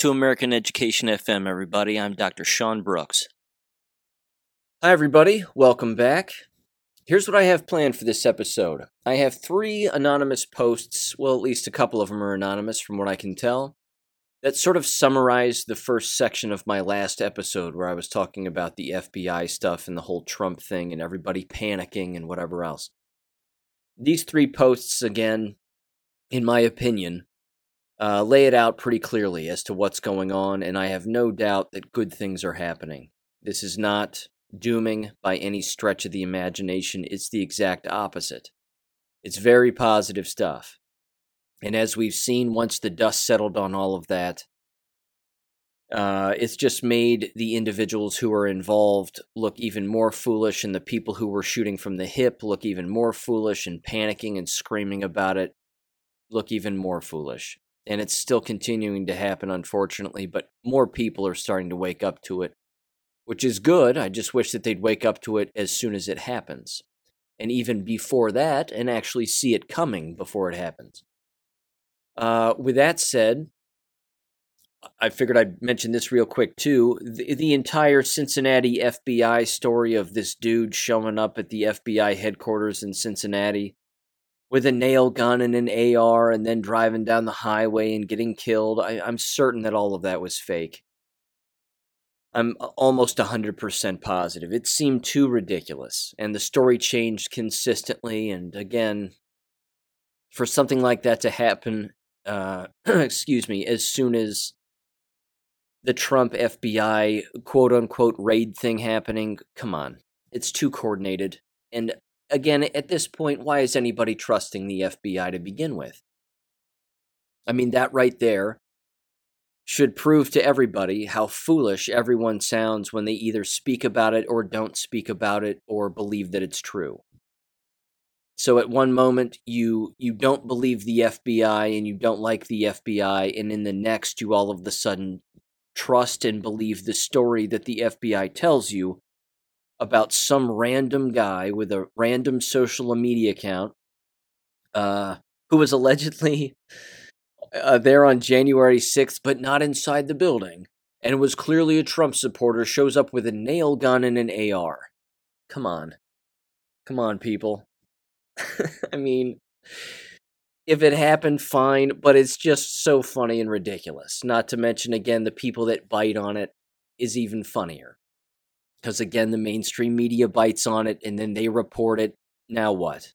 To American Education FM, everybody. I'm Dr. Sean Brooks. Hi, everybody. Welcome back. Here's what I have planned for this episode I have three anonymous posts, well, at least a couple of them are anonymous from what I can tell, that sort of summarize the first section of my last episode where I was talking about the FBI stuff and the whole Trump thing and everybody panicking and whatever else. These three posts, again, in my opinion, uh, lay it out pretty clearly as to what's going on, and I have no doubt that good things are happening. This is not dooming by any stretch of the imagination, it's the exact opposite. It's very positive stuff. And as we've seen, once the dust settled on all of that, uh, it's just made the individuals who are involved look even more foolish, and the people who were shooting from the hip look even more foolish and panicking and screaming about it look even more foolish and it's still continuing to happen, unfortunately, but more people are starting to wake up to it, which is good. I just wish that they'd wake up to it as soon as it happens, and even before that, and actually see it coming before it happens. Uh, with that said, I figured I'd mention this real quick too. The, the, entire Cincinnati FBI story of this dude showing up at the FBI headquarters in Cincinnati with a nail gun and an AR and then driving down the highway and getting killed. I, am certain that all of that was fake. I'm almost 100% positive. It seemed too ridiculous, and the story changed consistently. And again, for something like that to happen, uh, excuse me, as soon as the Trump FBI quote unquote raid thing happening, come on. It's too coordinated. And again, at this point, why is anybody trusting the FBI to begin with? I mean, that right there should prove to everybody how foolish everyone sounds when they either speak about it or don't speak about it or believe that it's true. So at one moment you you don't believe the FBI and you don't like the FBI and in the next you all of the sudden trust and believe the story that the FBI tells you about some random guy with a random social media account uh, who was allegedly uh, there on January 6th, but not inside the building, and was clearly a Trump supporter, shows up with a nail gun and an AR. Come on. Come on, people. I mean, if it happened, fine, but it's just so funny and ridiculous. Not to mention, again, the people that bite on it is even funnier because again the mainstream media bites on it and then they report it. Now what?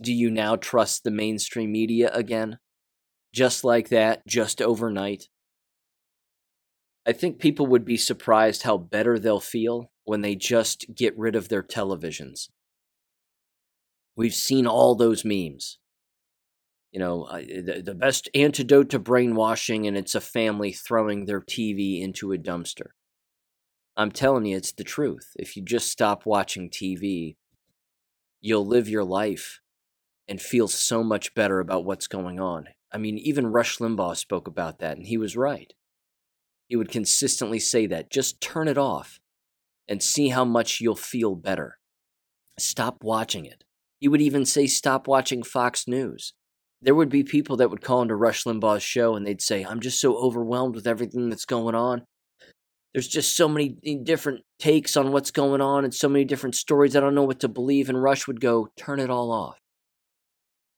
Do you now trust the mainstream media again? Just like that just overnight? I think people would be surprised how better they'll feel when they just get rid of their televisions. We've seen all those memes. You know the, best antidote to brainwashing and it's a family throwing their tv into a dumpster I'm telling you, it's the truth. If you just stop watching TV, you'll live your life and feel so much better about what's going on. I mean, even Rush Limbaugh spoke about that, and he was right. He would consistently say that. Just turn it off and see how much you'll feel better. Stop watching it. He would even say, stop watching Fox News. There would be people that would call into Rush Limbaugh's show and they'd say, I'm just so overwhelmed with everything that's going on there's just so many different takes on what's going on and so many different stories. I don't know what to believe. And Rush would go, turn it all off.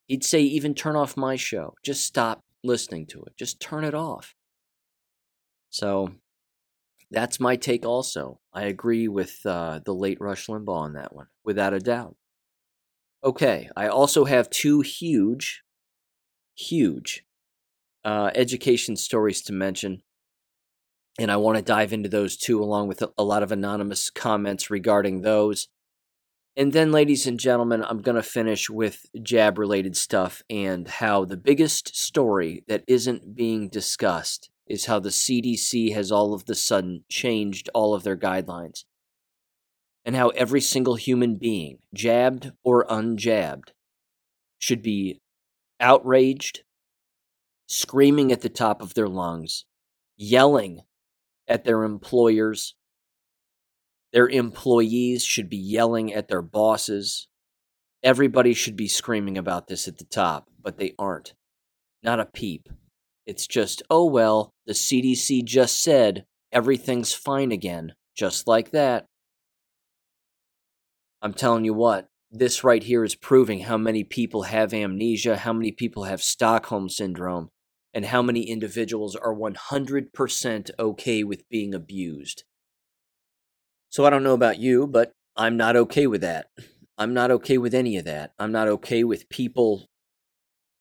He'd say, even turn off my show. Just stop listening to it. Just turn it off. So that's my take also. I agree with uh, the late Rush Limbaugh on that one, without a doubt. Okay, I also have two huge, huge uh, education stories to mention and I want to dive into those too, along with a lot of anonymous comments regarding those. And then, ladies and gentlemen, I'm going to finish with jab related stuff and how the biggest story that isn't being discussed is how the CDC has all of the sudden changed all of their guidelines. And how every single human being, jabbed or unjabbed, should be outraged, screaming at the top of their lungs, yelling at their employers. Their employees should be yelling at their bosses. Everybody should be screaming about this at the top, but they aren't. Not a peep. It's just, oh well, the CDC just said everything's fine again, just like that. I'm telling you what, this right here is proving how many people have amnesia, how many people have Stockholm syndrome, and how many individuals are 100% okay with being abused. So I don't know about you, but I'm not okay with that. I'm not okay with any of that. I'm not okay with people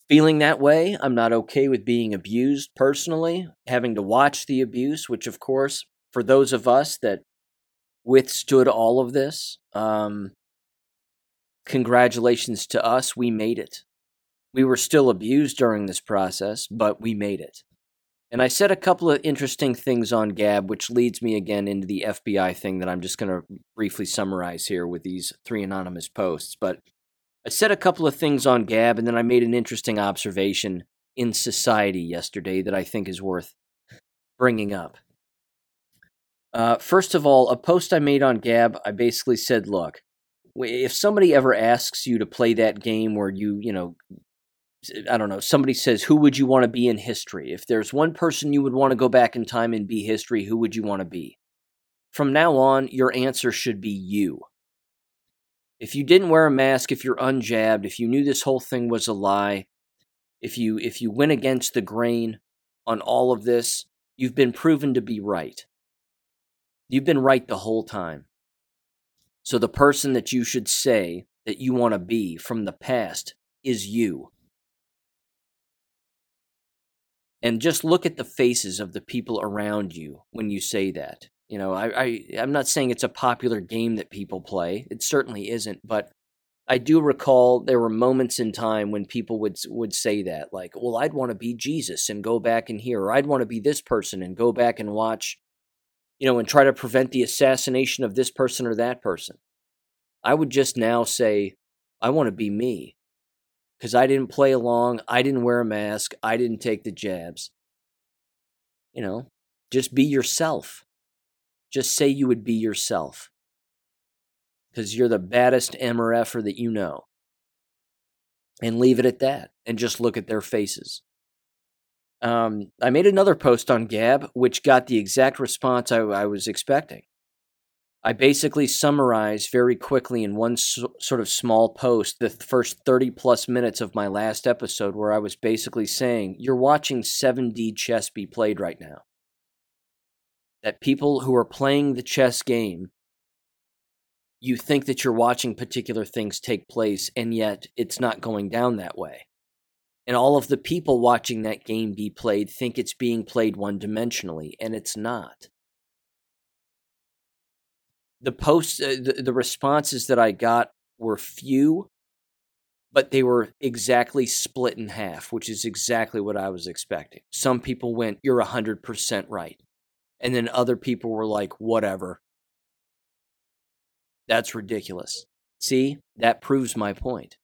feeling that way. I'm not okay with being abused personally, having to watch the abuse, which, of course, for those of us that withstood all of this, um, congratulations to us. We made it. We were still abused during this process, but we made it. And I said a couple of interesting things on Gab, which leads me again into the FBI thing that I'm just going to briefly summarize here with these three anonymous posts. But I said a couple of things on Gab, and then I made an interesting observation in society yesterday that I think is worth bringing up. Uh, first of all, a post I made on Gab, I basically said, look, if somebody ever asks you to play that game where you, you know, I don't know, somebody says, who would you want to be in history? If there's one person you would want to go back in time and be history, who would you want to be? From now on, your answer should be you. If you didn't wear a mask, if you're unjabbed, if you knew this whole thing was a lie, if you if you went against the grain on all of this, you've been proven to be right. You've been right the whole time. So the person that you should say that you want to be from the past is you. And just look at the faces of the people around you when you say that. You know, I, I I'm not saying it's a popular game that people play. It certainly isn't, but I do recall there were moments in time when people would would say that, like, "Well, I'd want to be Jesus and go back and hear, or I'd want to be this person and go back and watch, you know, and try to prevent the assassination of this person or that person." I would just now say, "I want to be me," because I didn't play along, I didn't wear a mask, I didn't take the jabs. You know, just be yourself. Just say you would be yourself. Because you're the baddest MRFer that you know. And leave it at that. And just look at their faces. Um, I made another post on Gab, which got the exact response I, I was expecting. I basically summarized very quickly in one so, sort of small post the first 30 plus minutes of my last episode, where I was basically saying, You're watching 7D chess be played right now. That people who are playing the chess game you think that you're watching particular things take place and yet it's not going down that way. And all of the people watching that game be played think it's being played one dimensionally and it's not the posts uh, the, the responses that i got were few but they were exactly split in half which is exactly what i was expecting some people went you're 100% right and then other people were like, whatever. That's ridiculous. See, that proves my point.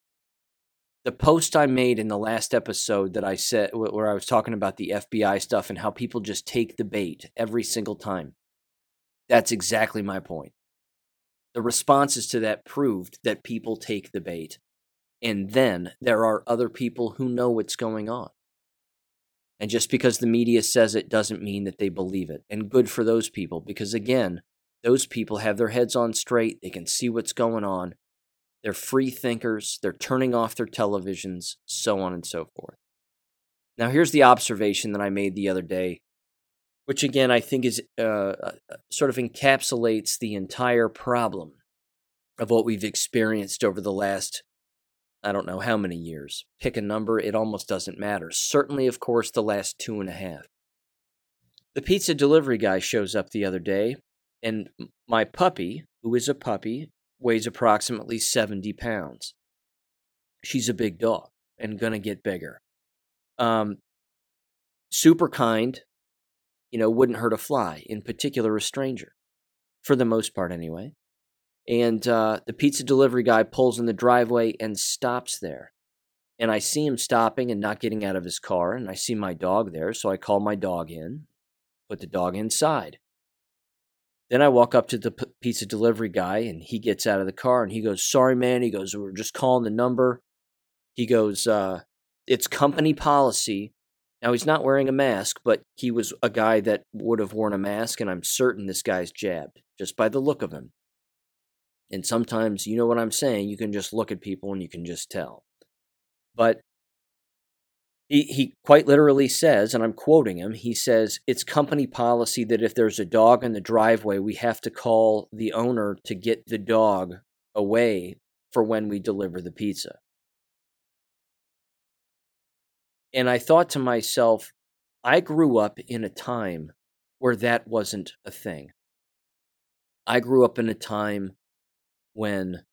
The post I made in the last episode that I said, where I was talking about the FBI stuff and how people just take the bait every single time, that's exactly my point. The responses to that proved that people take the bait. And then there are other people who know what's going on. And just because the media says it doesn't mean that they believe it. And good for those people, because again, those people have their heads on straight. They can see what's going on. They're free thinkers. They're turning off their televisions, so on and so forth. Now, here's the observation that I made the other day, which again I think is uh, uh sort of encapsulates the entire problem of what we've experienced over the last I don't know how many years. Pick a number, it almost doesn't matter. Certainly, of course, the last two and a half. The pizza delivery guy shows up the other day, and my puppy, who is a puppy, weighs approximately 70 pounds. She's a big dog and gonna get bigger. Um, super kind, you know, wouldn't hurt a fly, in particular a stranger, for the most part anyway. And uh, the pizza delivery guy pulls in the driveway and stops there. And I see him stopping and not getting out of his car. And I see my dog there. So I call my dog in, put the dog inside. Then I walk up to the p- pizza delivery guy and he gets out of the car and he goes, Sorry, man. He goes, We're just calling the number. He goes, uh, It's company policy. Now, he's not wearing a mask, but he was a guy that would have worn a mask, and I'm certain this guy's jabbed just by the look of him. And sometimes, you know what I'm saying, you can just look at people and you can just tell. But he, he quite literally says, and I'm quoting him, he says, It's company policy that if there's a dog in the driveway, we have to call the owner to get the dog away for when we deliver the pizza. And I thought to myself, I grew up in a time where that wasn't a thing. I grew up in a time when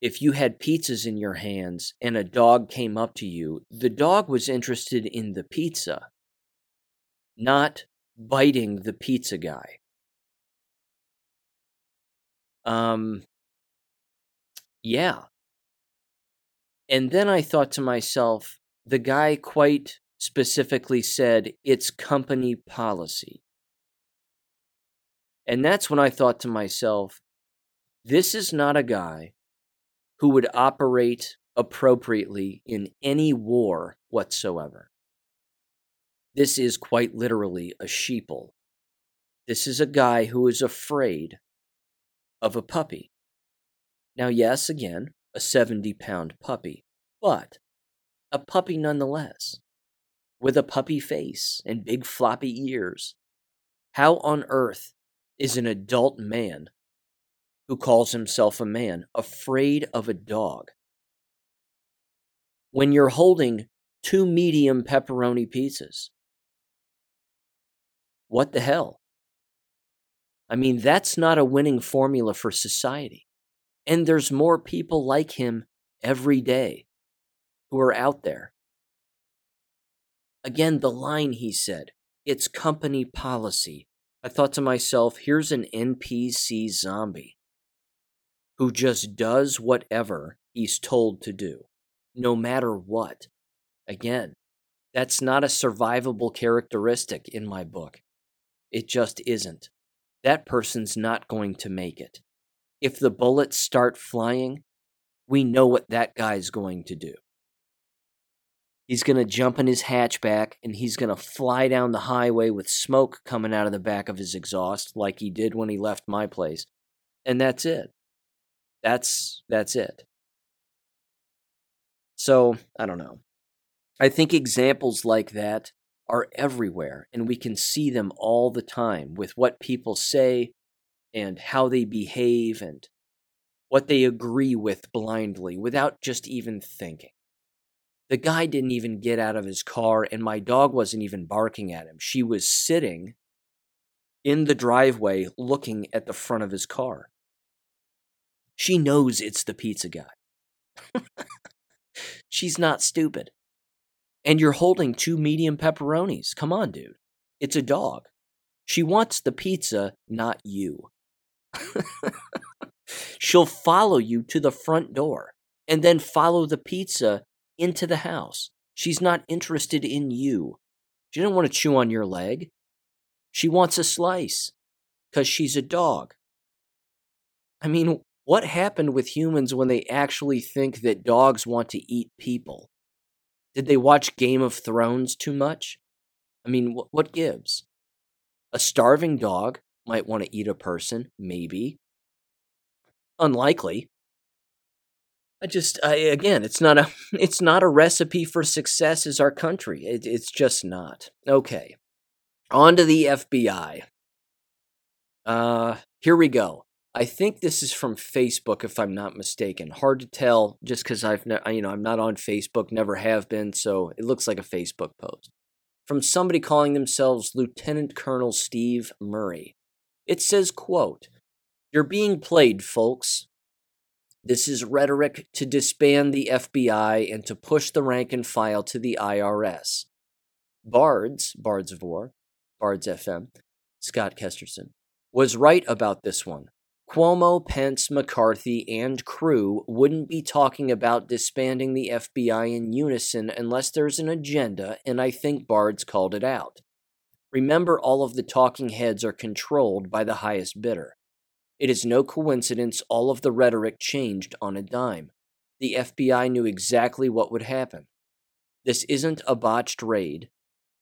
if you had pizzas in your hands and a dog came up to you, the dog was interested in the pizza, not biting the pizza guy. Um, yeah. And then I thought to myself, the guy quite specifically said, it's company policy. And that's when I thought to myself, this is not a guy who would operate appropriately in any war whatsoever. This is quite literally a sheeple. This is a guy who is afraid of a puppy. Now, yes, again, a 70 pound puppy, but a puppy nonetheless, with a puppy face and big floppy ears. How on earth is an adult man who calls himself a man, afraid of a dog. When you're holding two medium pepperoni pizzas, what the hell? I mean, that's not a winning formula for society. And there's more people like him every day who are out there. Again, the line he said, it's company policy. I thought to myself, here's an NPC zombie who just does whatever he's told to do, no matter what. Again, that's not a survivable characteristic in my book. It just isn't. That person's not going to make it. If the bullets start flying, we know what that guy's going to do. He's going to jump in his hatchback and he's going to fly down the highway with smoke coming out of the back of his exhaust, like he did when he left my place. And that's it. That's that's it. So, I don't know. I think examples like that are everywhere and we can see them all the time with what people say and how they behave and what they agree with blindly without just even thinking. The guy didn't even get out of his car, and my dog wasn't even barking at him. She was sitting in the driveway looking at the front of his car. She knows it's the pizza guy. She's not stupid. And you're holding two medium pepperonis. Come on, dude. It's a dog. She wants the pizza, not you. She'll follow you to the front door and then follow the pizza into the house. She's not interested in you. She doesn't want to chew on your leg. She wants a slice because she's a dog. I mean, what happened with humans when they actually think that dogs want to eat people? Did they watch Game of Thrones too much? I mean, wh- what gives? A starving dog might want to eat a person, maybe. Unlikely. I just, I, again, it's not a, it's not a recipe for success as our country. It, it's just not. Okay, on to the FBI. Uh, here we go. I think this is from Facebook, if I'm not mistaken. Hard to tell, just because I've, ne- you know, I'm not on Facebook, never have been, so it looks like a Facebook post from somebody calling themselves Lieutenant Colonel Steve Murray. It says, "quote You're being played, folks. This is rhetoric to disband the FBI and to push the rank and file to the IRS." Bards, Bards of War, Bards FM, Scott Kesterson was right about this one. Cuomo, Pence, McCarthy, and crew wouldn't be talking about disbanding the FBI in unison unless there's an agenda, and I think Bards called it out. Remember, all of the talking heads are controlled by the highest bidder. It is no coincidence all of the rhetoric changed on a dime. The FBI knew exactly what would happen. This isn't a botched raid.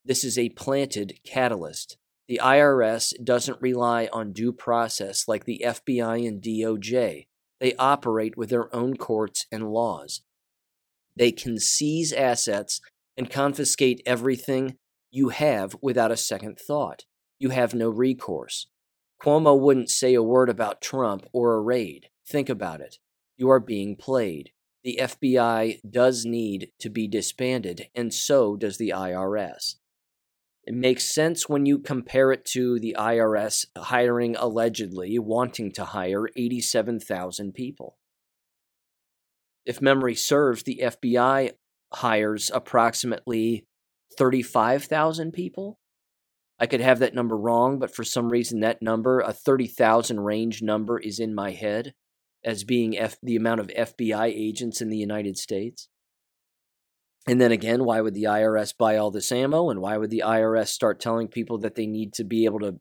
This is a planted catalyst. The IRS doesn't rely on due process like the FBI and DOJ. They operate with their own courts and laws. They can seize assets and confiscate everything you have without a second thought. You have no recourse. Cuomo wouldn't say a word about Trump or a raid. Think about it. You are being played. The FBI does need to be disbanded, and so does the IRS. It makes sense when you compare it to the IRS hiring allegedly, wanting to hire 87,000 people. If memory serves, the FBI hires approximately 35,000 people. I could have that number wrong, but for some reason, that number, a 30,000 range number, is in my head as being F- the amount of FBI agents in the United States. And then again, why would the IRS buy all this ammo? And why would the IRS start telling people that they need to be able to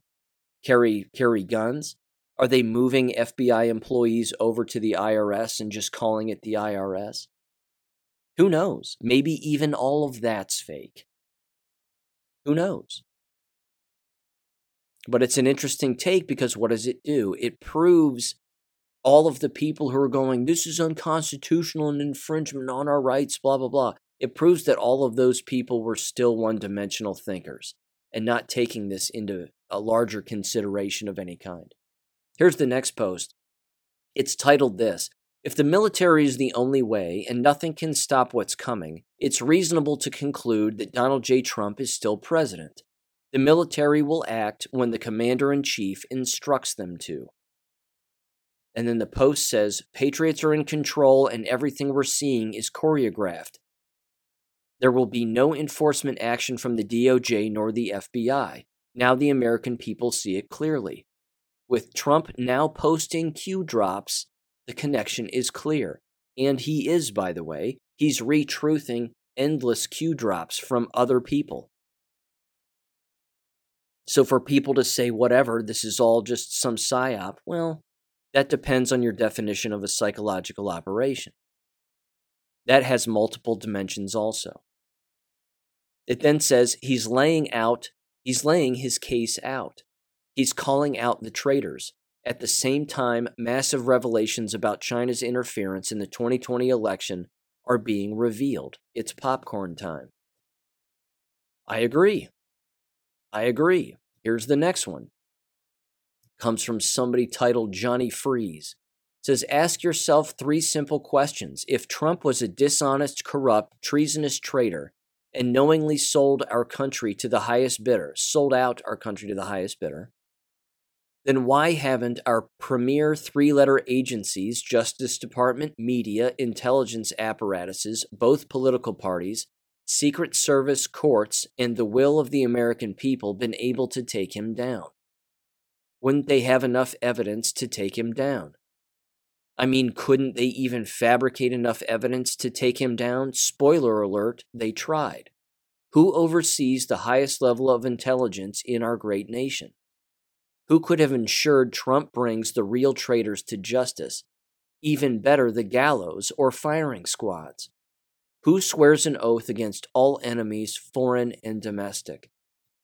carry carry guns? Are they moving FBI employees over to the IRS and just calling it the IRS? Who knows? Maybe even all of that's fake. Who knows? But it's an interesting take because what does it do? It proves all of the people who are going, this is unconstitutional and infringement on our rights, blah, blah, blah. It proves that all of those people were still one dimensional thinkers and not taking this into a larger consideration of any kind. Here's the next post. It's titled this If the military is the only way and nothing can stop what's coming, it's reasonable to conclude that Donald J. Trump is still president. The military will act when the commander in chief instructs them to. And then the post says Patriots are in control and everything we're seeing is choreographed. There will be no enforcement action from the DOJ nor the FBI. Now the American people see it clearly. With Trump now posting Q drops, the connection is clear. And he is, by the way. He's retruthing endless Q drops from other people. So for people to say whatever, this is all just some psyop, well, that depends on your definition of a psychological operation. That has multiple dimensions also. It then says he's laying out, he's laying his case out. He's calling out the traitors. At the same time, massive revelations about China's interference in the 2020 election are being revealed. It's popcorn time. I agree. I agree. Here's the next one. Comes from somebody titled Johnny Freeze. It says ask yourself three simple questions. If Trump was a dishonest, corrupt, treasonous traitor, and knowingly sold our country to the highest bidder, sold out our country to the highest bidder, then why haven't our premier three letter agencies, Justice Department, media, intelligence apparatuses, both political parties, Secret Service courts, and the will of the American people been able to take him down? Wouldn't they have enough evidence to take him down? I mean, couldn't they even fabricate enough evidence to take him down? Spoiler alert, they tried. Who oversees the highest level of intelligence in our great nation? Who could have ensured Trump brings the real traitors to justice? Even better, the gallows or firing squads. Who swears an oath against all enemies, foreign and domestic?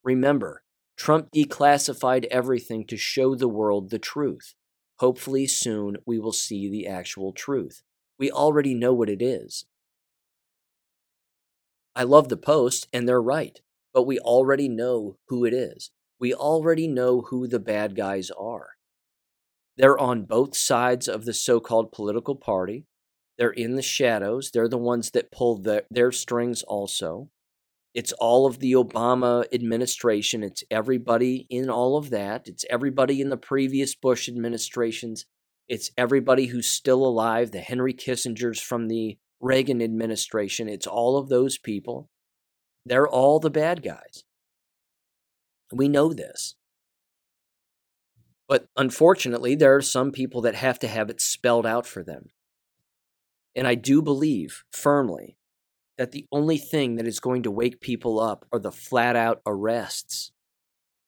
Remember, Trump declassified everything to show the world the truth. Hopefully, soon we will see the actual truth. We already know what it is. I love the post, and they're right, but we already know who it is. We already know who the bad guys are. They're on both sides of the so called political party. They're in the shadows. They're the ones that pull the, their strings also. It's all of the Obama administration. It's everybody in all of that. It's everybody in the previous Bush administrations. It's everybody who's still alive, the Henry Kissingers from the Reagan administration. It's all of those people. They're all the bad guys. We know this. But unfortunately, there are some people that have to have it spelled out for them. And I do believe firmly that the only thing that is going to wake people up are the flat out arrests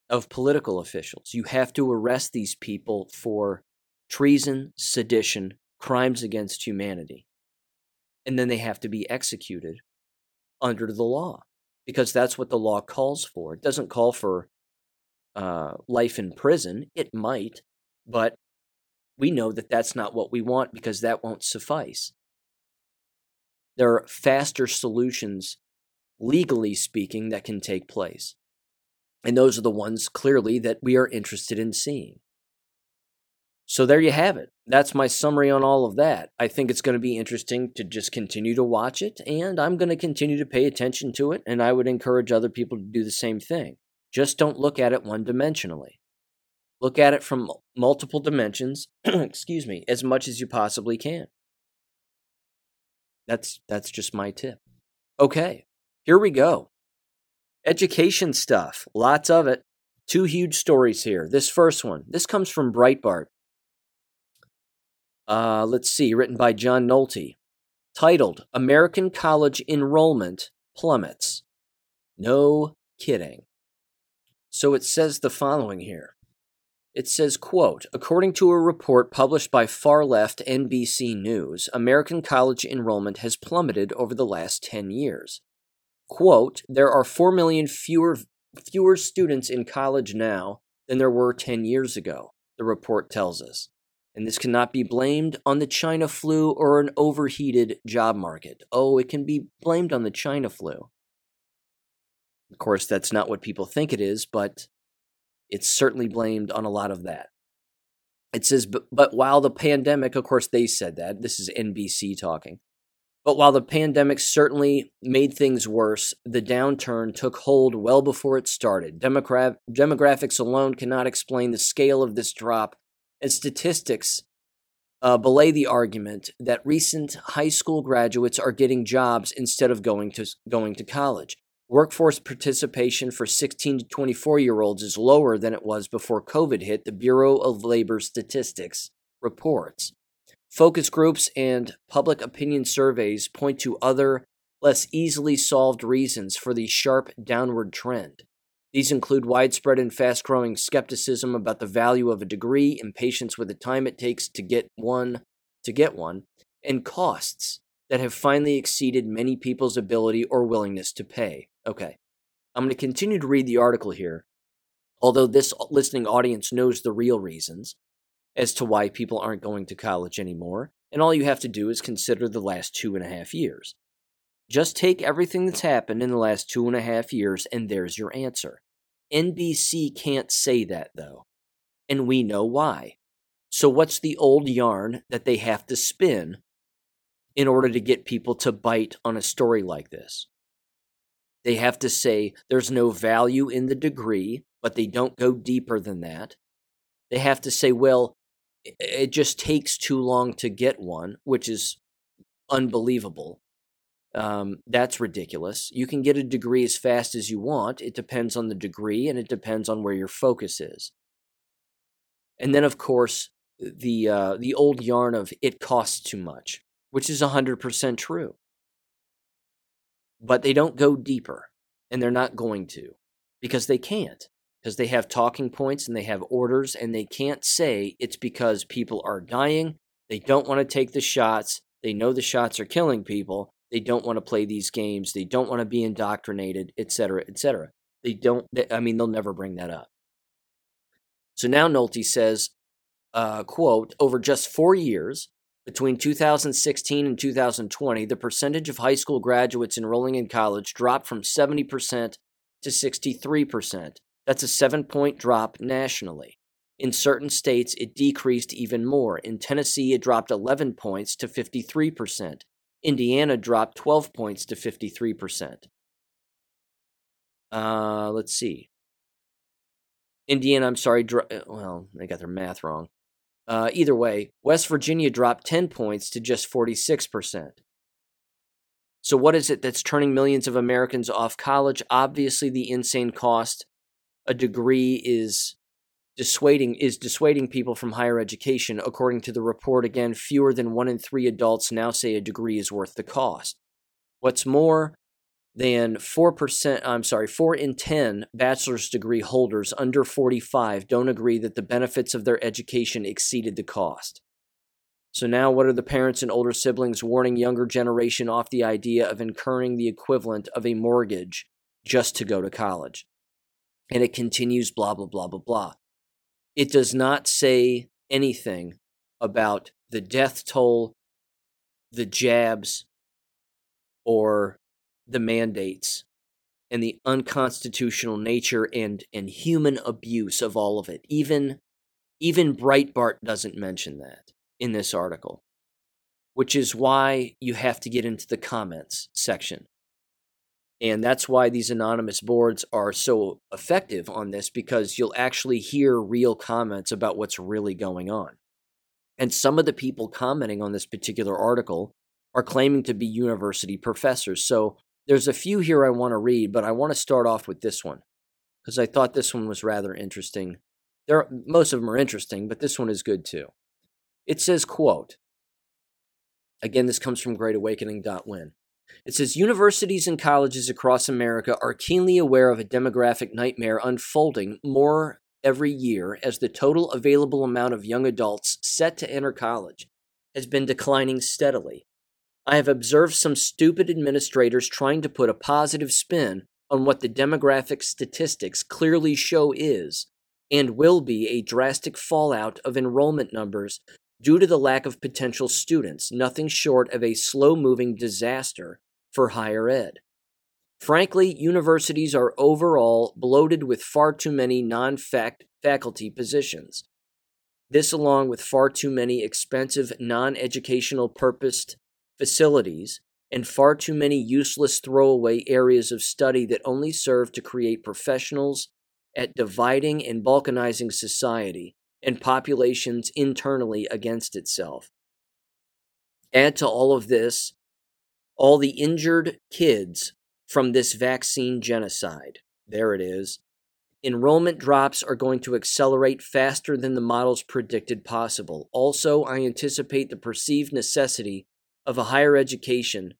of political officials. You have to arrest these people for treason, sedition, crimes against humanity. And then they have to be executed under the law. because that's what the law calls for. It doesn't call for uh, life in prison. It might, but we know that that's not what we want because that won't suffice. There are faster solutions, legally speaking, that can take place. And those are the ones clearly that we are interested in seeing. So there you have it. That's my summary on all of that. I think it's going to be interesting to just continue to watch it, and I'm going to continue to pay attention to it, and I would encourage other people to do the same thing. Just don't look at it one dimensionally. Look at it from multiple dimensions, excuse me, as much as you possibly can. That's that's just my tip. Okay. Here we go. Education stuff, lots of it. Two huge stories here. This first one, this comes from Breitbart. Uh, let's see, written by John Nolte, titled American College Enrollment Plummets. No kidding. So it says the following here. It says, quote, according to a report published by far left NBC News, American college enrollment has plummeted over the last 10 years. Quote, there are 4 million fewer fewer students in college now than there were 10 years ago, the report tells us and this cannot be blamed on the China flu or an overheated job market. Oh, it can be blamed on the China flu. Of course, that's not what people think it is, but it's certainly blamed on a lot of that. It says, but, but while the pandemic, of course, they said that. This is NBC talking. But while the pandemic certainly made things worse, the downturn took hold well before it started. Demogra- demographics alone cannot explain the scale of this drop and statistics uh, belay the argument that recent high school graduates are getting jobs instead of going to going to college. Workforce participation for 16 to 24 year olds is lower than it was before COVID hit, the Bureau of Labor Statistics reports. Focus groups and public opinion surveys point to other, less easily solved reasons for the sharp downward trend. These include widespread and fast growing skepticism about the value of a degree, impatience with the time it takes to get one, to get one, and costs that have finally exceeded many people's ability or willingness to pay. Okay. I'm going to continue to read the article here, although this listening audience knows the real reasons as to why people aren't going to college anymore, and all you have to do is consider the last two and a half years. Just take everything that's happened in the last two and a half years, and there's your answer. NBC can't say that, though. And we know why. So, what's the old yarn that they have to spin in order to get people to bite on a story like this? They have to say there's no value in the degree, but they don't go deeper than that. They have to say, well, it just takes too long to get one, which is unbelievable. Um, that's ridiculous. You can get a degree as fast as you want. It depends on the degree and it depends on where your focus is. And then, of course, the uh, the old yarn of it costs too much, which is hundred percent true. But they don't go deeper, and they're not going to, because they can't, because they have talking points and they have orders, and they can't say it's because people are dying. They don't want to take the shots. They know the shots are killing people, they don't want to play these games. They don't want to be indoctrinated, etc., etc. They don't. They, I mean, they'll never bring that up. So now Nolte says, uh, "quote Over just four years, between 2016 and 2020, the percentage of high school graduates enrolling in college dropped from 70% to 63%. That's a seven point drop nationally. In certain states, it decreased even more. In Tennessee, it dropped 11 points to 53%. Indiana dropped 12 points to 53%. Uh, let's see. Indiana, I'm sorry, dro- uh, well, they got their math wrong. Uh, either way, West Virginia dropped 10 points to just 46%. So, what is it that's turning millions of Americans off college? Obviously, the insane cost. A degree is dissuading is dissuading people from higher education. According to the report, again, fewer than one in three adults now say a degree is worth the cost. What's more than 4%, I'm sorry, 4 in 10 bachelor's degree holders under 45 don't agree that the benefits of their education exceeded the cost. So now what are the parents and older siblings warning younger generation off the idea of incurring the equivalent of a mortgage just to go to college. And it continues blah, blah, blah, blah, blah. It does not say anything about the death toll, the jabs, or the mandates and the unconstitutional nature and, and human abuse of all of it. Even, even Breitbart doesn't mention that in this article, which is why you have to get into the comments section. And that's why these anonymous boards are so effective on this because you'll actually hear real comments about what's really going on. And some of the people commenting on this particular article are claiming to be university professors. So there's a few here I want to read, but I want to start off with this one because I thought this one was rather interesting. There, most of them are interesting, but this one is good too. It says, "quote." Again, this comes from GreatAwakening.win. It says universities and colleges across America are keenly aware of a demographic nightmare unfolding more every year as the total available amount of young adults set to enter college has been declining steadily. I have observed some stupid administrators trying to put a positive spin on what the demographic statistics clearly show is and will be a drastic fallout of enrollment numbers due to the lack of potential students, nothing short of a slow moving disaster for higher ed. Frankly, universities are overall bloated with far too many non faculty positions. This, along with far too many expensive non educational purposed facilities, and far too many useless throwaway areas of study that only serve to create professionals at dividing and balkanizing society and populations internally against itself. Add to all of this all the injured kids from this vaccine genocide. There it is. Enrollment drops are going to accelerate faster than the models predicted possible. Also, I anticipate the perceived necessity of a higher education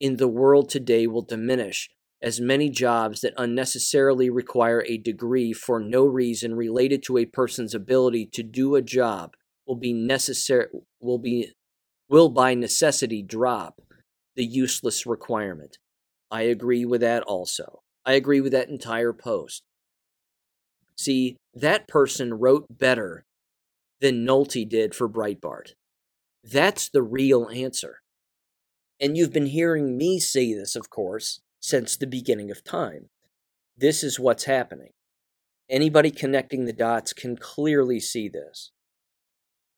in the world today will diminish as many jobs that unnecessarily require a degree for no reason related to a person's ability to do a job will be necessary will be will by necessity drop the useless requirement. I agree with that also. I agree with that entire post. See, that person wrote better than Nolte did for Breitbart. That's the real answer. And you've been hearing me say this, of course, since the beginning of time. This is what's happening. Anybody connecting the dots can clearly see this.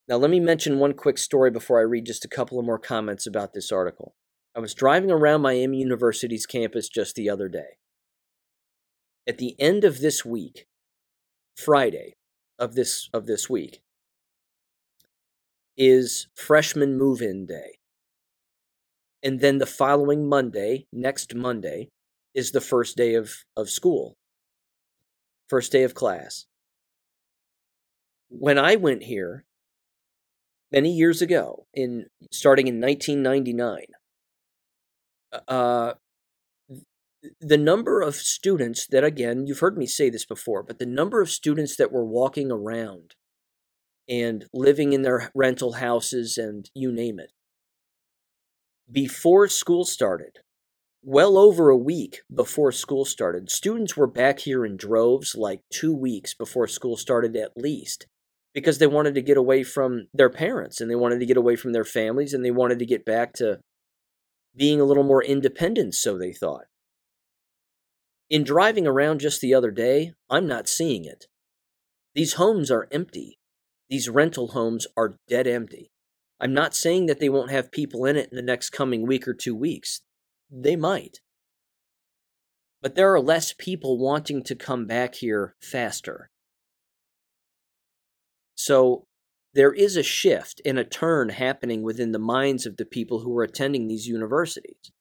Now, let me mention one quick story before I read just a couple of more comments about this article. I was driving around Miami University's campus just the other day. At the end of this week, Friday of this of this week, is freshman move-in day. And then the following Monday, next Monday, is the first day of, of school, first day of class. When I went here many years ago, in starting in 1999, uh, the number of students that, again, you've heard me say this before, but the number of students that were walking around and living in their rental houses and you name it, before school started, well over a week before school started, students were back here in droves like two weeks before school started at least because they wanted to get away from their parents and they wanted to get away from their families and they wanted to get back to being a little more independent, so they thought. In driving around just the other day, I'm not seeing it. These homes are empty. These rental homes are dead empty. I'm not saying that they won't have people in it in the next coming week or two weeks. They might. But there are less people wanting to come back here faster. So there is a shift and a turn happening within the minds of the people who are attending these universities.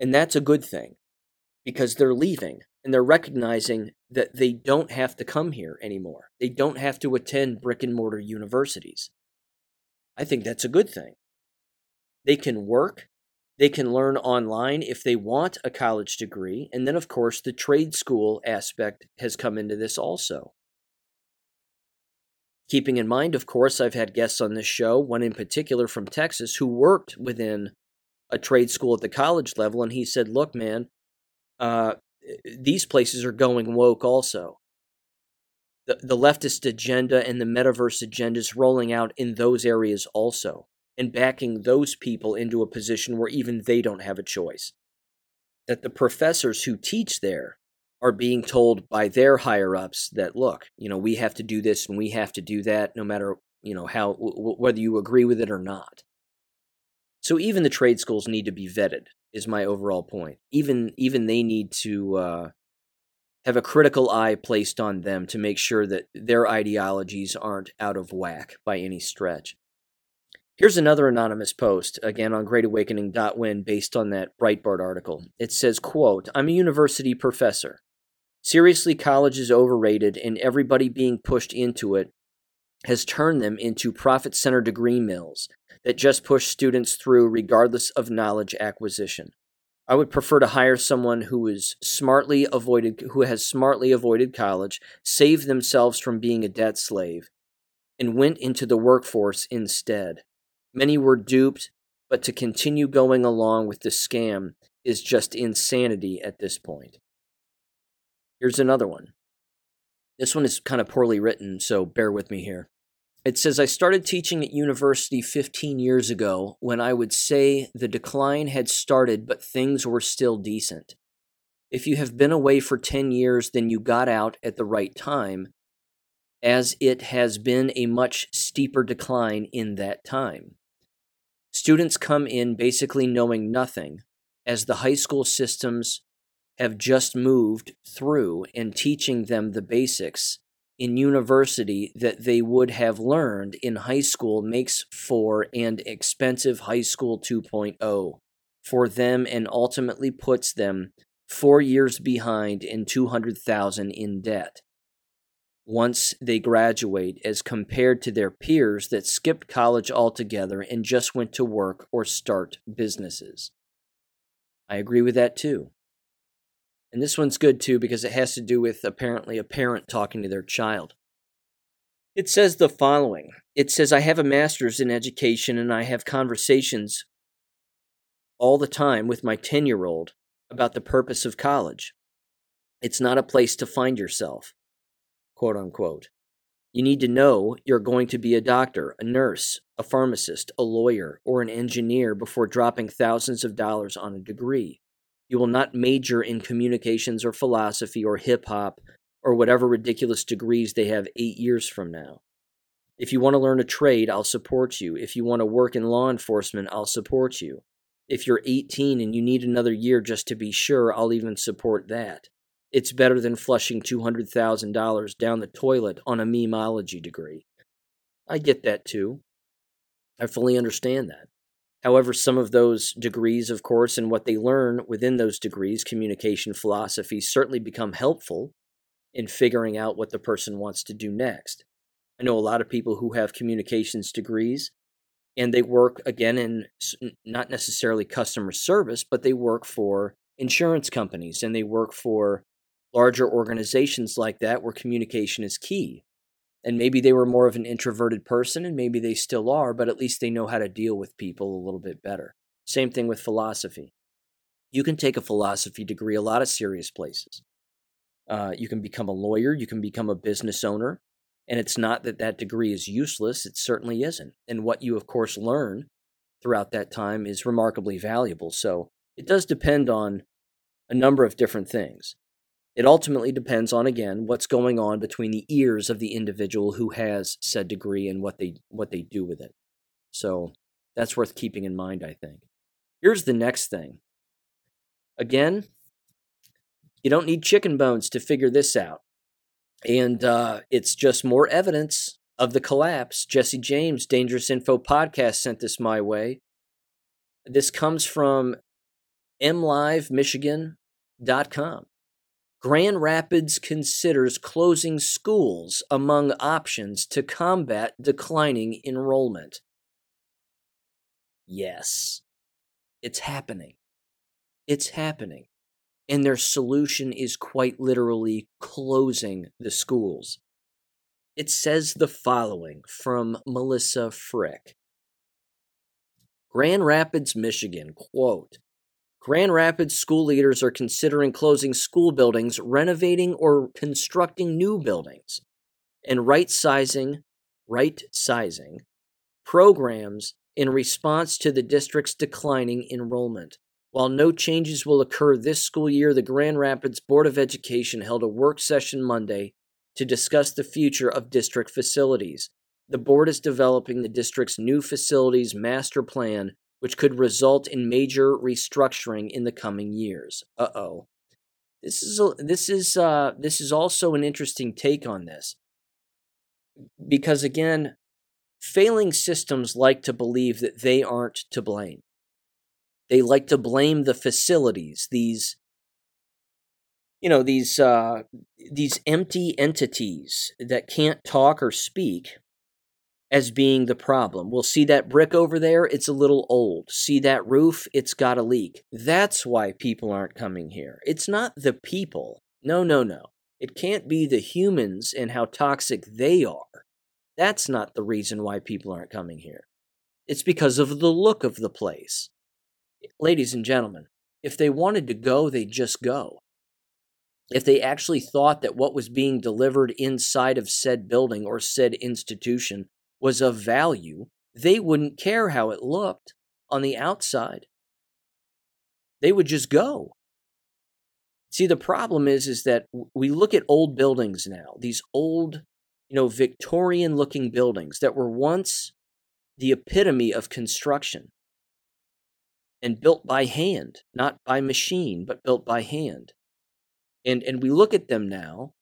And that's a good thing because they're leaving and they're recognizing that they don't have to come here anymore. They don't have to attend brick and mortar universities. I think that's a good thing. They can work, they can learn online if they want a college degree, and then, of course, the trade school aspect has come into this also. Keeping in mind, of course, I've had guests on this show, one in particular from Texas, who worked within a trade school at the college level, and he said, Look, man, uh, these places are going woke also. The, the leftist agenda and the metaverse agenda is rolling out in those areas also and backing those people into a position where even they don't have a choice. That the professors who teach there are being told by their higher ups that look, you know, we have to do this and we have to do that no matter, you know, how w- whether you agree with it or not. So even the trade schools need to be vetted is my overall point. Even even they need to uh, have a critical eye placed on them to make sure that their ideologies aren't out of whack by any stretch. Here's another anonymous post, again on greatawakening.win based on that Breitbart article. It says, quote, I'm a university professor. Seriously, college is overrated and everybody being pushed into it has turned them into profit center degree mills that just push students through regardless of knowledge acquisition. I would prefer to hire someone who is smartly avoided who has smartly avoided college, saved themselves from being a debt slave, and went into the workforce instead. Many were duped, but to continue going along with the scam is just insanity at this point. Here's another one. This one is kind of poorly written, so bear with me here. It says, I started teaching at university 15 years ago when I would say the decline had started, but things were still decent. If you have been away for 10 years, then you got out at the right time, as it has been a much steeper decline in that time. Students come in basically knowing nothing, as the high school systems have just moved through and teaching them the basics in university that they would have learned in high school makes for an expensive high school 2.0 for them and ultimately puts them 4 years behind and 200,000 in debt once they graduate as compared to their peers that skipped college altogether and just went to work or start businesses. I agree with that too. And this one's good too because it has to do with apparently a parent talking to their child. It says the following It says, I have a master's in education and I have conversations all the time with my 10 year old about the purpose of college. It's not a place to find yourself quote unquote. You need to know you're going to be a doctor, a nurse, a pharmacist, a lawyer, or an engineer before dropping thousands of dollars on a degree. You will not major in communications or philosophy or hip hop or whatever ridiculous degrees they have eight years from now. If you want to learn a trade, I'll support you. If you want to work in law enforcement, I'll support you. If you're 18 and you need another year just to be sure, I'll even support that. It's better than flushing $200,000 down the toilet on a memeology degree. I get that too. I fully understand that. However, some of those degrees, of course, and what they learn within those degrees, communication philosophy, certainly become helpful in figuring out what the person wants to do next. I know a lot of people who have communications degrees and they work again in not necessarily customer service, but they work for insurance companies and they work for larger organizations like that where communication is key. And maybe they were more of an introverted person, and maybe they still are, but at least they know how to deal with people a little bit better. Same thing with philosophy. You can take a philosophy degree a lot of serious places. Uh, you can become a lawyer, you can become a business owner, and it's not that that degree is useless, it certainly isn't. And what you, of course, learn throughout that time is remarkably valuable. So it does depend on a number of different things. It ultimately depends on again what's going on between the ears of the individual who has said degree and what they what they do with it. So that's worth keeping in mind, I think. Here's the next thing. Again, you don't need chicken bones to figure this out. And uh, it's just more evidence of the collapse. Jesse James, Dangerous Info Podcast, sent this my way. This comes from mlivemichigan.com. Grand Rapids considers closing schools among options to combat declining enrollment. Yes, it's happening. It's happening. And their solution is quite literally closing the schools. It says the following from Melissa Frick Grand Rapids, Michigan, quote, Grand Rapids school leaders are considering closing school buildings, renovating or constructing new buildings, and right sizing, right sizing programs in response to the district's declining enrollment. While no changes will occur this school year, the Grand Rapids Board of Education held a work session Monday to discuss the future of district facilities. The board is developing the district's new facilities master plan which could result in major restructuring in the coming years. Uh oh. This is this is uh, this is also an interesting take on this because again, failing systems like to believe that they aren't to blame. They like to blame the facilities, these you know these uh, these empty entities that can't talk or speak as being the problem. We'll see that brick over there, it's a little old. See that roof, it's got a leak. That's why people aren't coming here. It's not the people. No, no, no. It can't be the humans and how toxic they are. That's not the reason why people aren't coming here. It's because of the look of the place. Ladies and gentlemen, if they wanted to go, they'd just go. If they actually thought that what was being delivered inside of said building or said institution was of value, they wouldn't care how it looked on the outside. They would just go. See, the problem is, is that we look at old buildings now, these old, you know, Victorian looking buildings that were once the epitome of construction and built by hand, not by machine, but built by hand. And, and we look at them now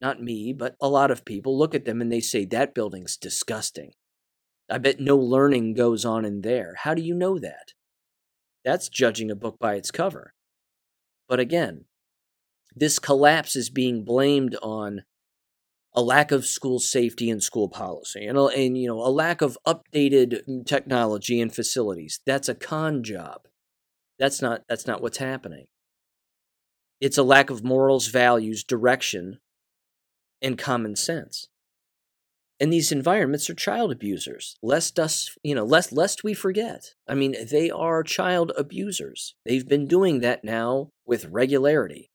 not me, but a lot of people look at them and they say, that building's disgusting. I bet no learning goes on in there. How do you know that? That's judging a book by its cover. But again, this collapse is being blamed on a lack of school safety and school policy and, and you know a lack of updated mm, technology and facilities that's a con job that's not that's not what's happening it's a lack of morals values direction and common sense. And these environments are child abusers. Lest us, you know, lest lest we forget. I mean, they are child abusers. They've been doing that now with regularity.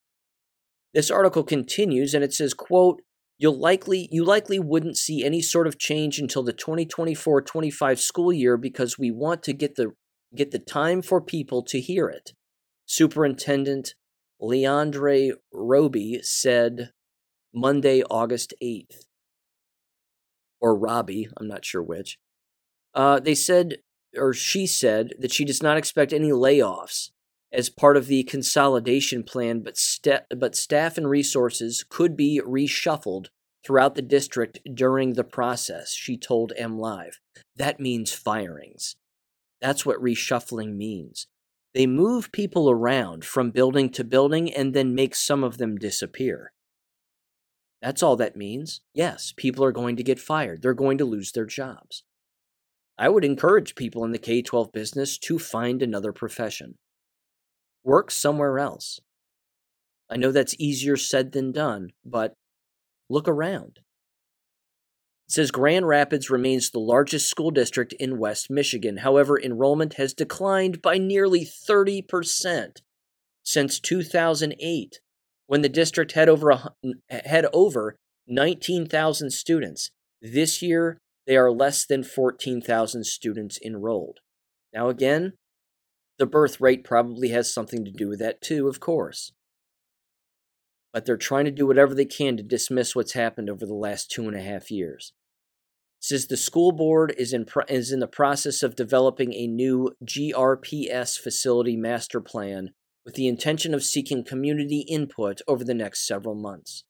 This article continues and it says, quote, You'll likely you likely wouldn't see any sort of change until the 2024-25 school year because we want to get the get the time for people to hear it. Superintendent Leandre Roby said Monday, August 8th. Or Robbie, I'm not sure which. Uh, they said, or she said, that she does not expect any layoffs as part of the consolidation plan, but, sta- but staff and resources could be reshuffled throughout the district during the process, she told M Live. That means firings. That's what reshuffling means. They move people around from building to building and then make some of them disappear. That's all that means. Yes, people are going to get fired, they're going to lose their jobs. I would encourage people in the K 12 business to find another profession. Work somewhere else. I know that's easier said than done, but look around. It says Grand Rapids remains the largest school district in West Michigan. However, enrollment has declined by nearly 30% since 2008 when the district had over a, had over 19,000 students. This year, they are less than 14,000 students enrolled. Now, again, the birth rate probably has something to do with that too, of course. But they're trying to do whatever they can to dismiss what's happened over the last two and a half years. Says the school board is in, pro- is in the process of developing a new GRPS facility master plan with the intention of seeking community input over the next several months.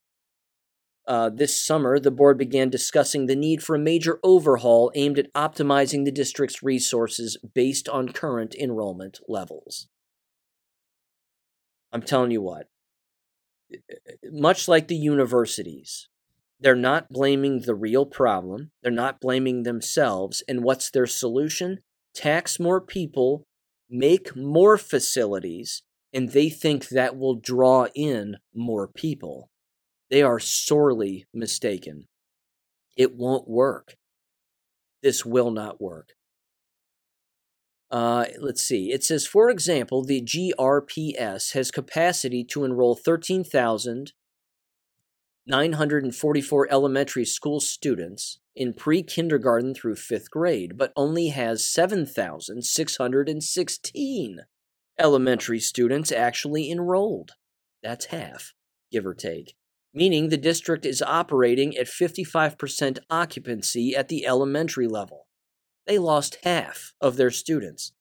Uh, this summer, the board began discussing the need for a major overhaul aimed at optimizing the district's resources based on current enrollment levels. I'm telling you what, much like the universities, they're not blaming the real problem, they're not blaming themselves. And what's their solution? Tax more people, make more facilities, and they think that will draw in more people. They are sorely mistaken. It won't work. This will not work. Uh, let's see. It says, for example, the GRPS has capacity to enroll 13,944 elementary school students in pre kindergarten through fifth grade, but only has 7,616 elementary students actually enrolled. That's half, give or take, meaning the district is operating at 55% occupancy at the elementary level they lost half of their students.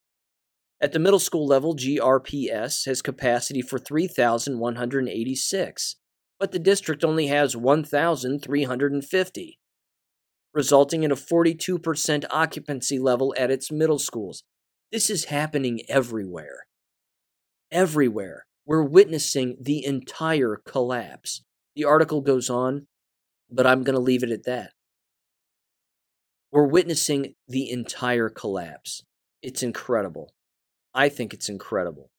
At the middle school level, GRPS has capacity for 3,186, but the district only has 1,350, resulting in a 42% occupancy level at its middle schools. This is happening everywhere. Everywhere. We're witnessing the entire collapse. The article goes on, but I'm going to leave it at that. We're witnessing the entire collapse. It's incredible. I think it's incredible.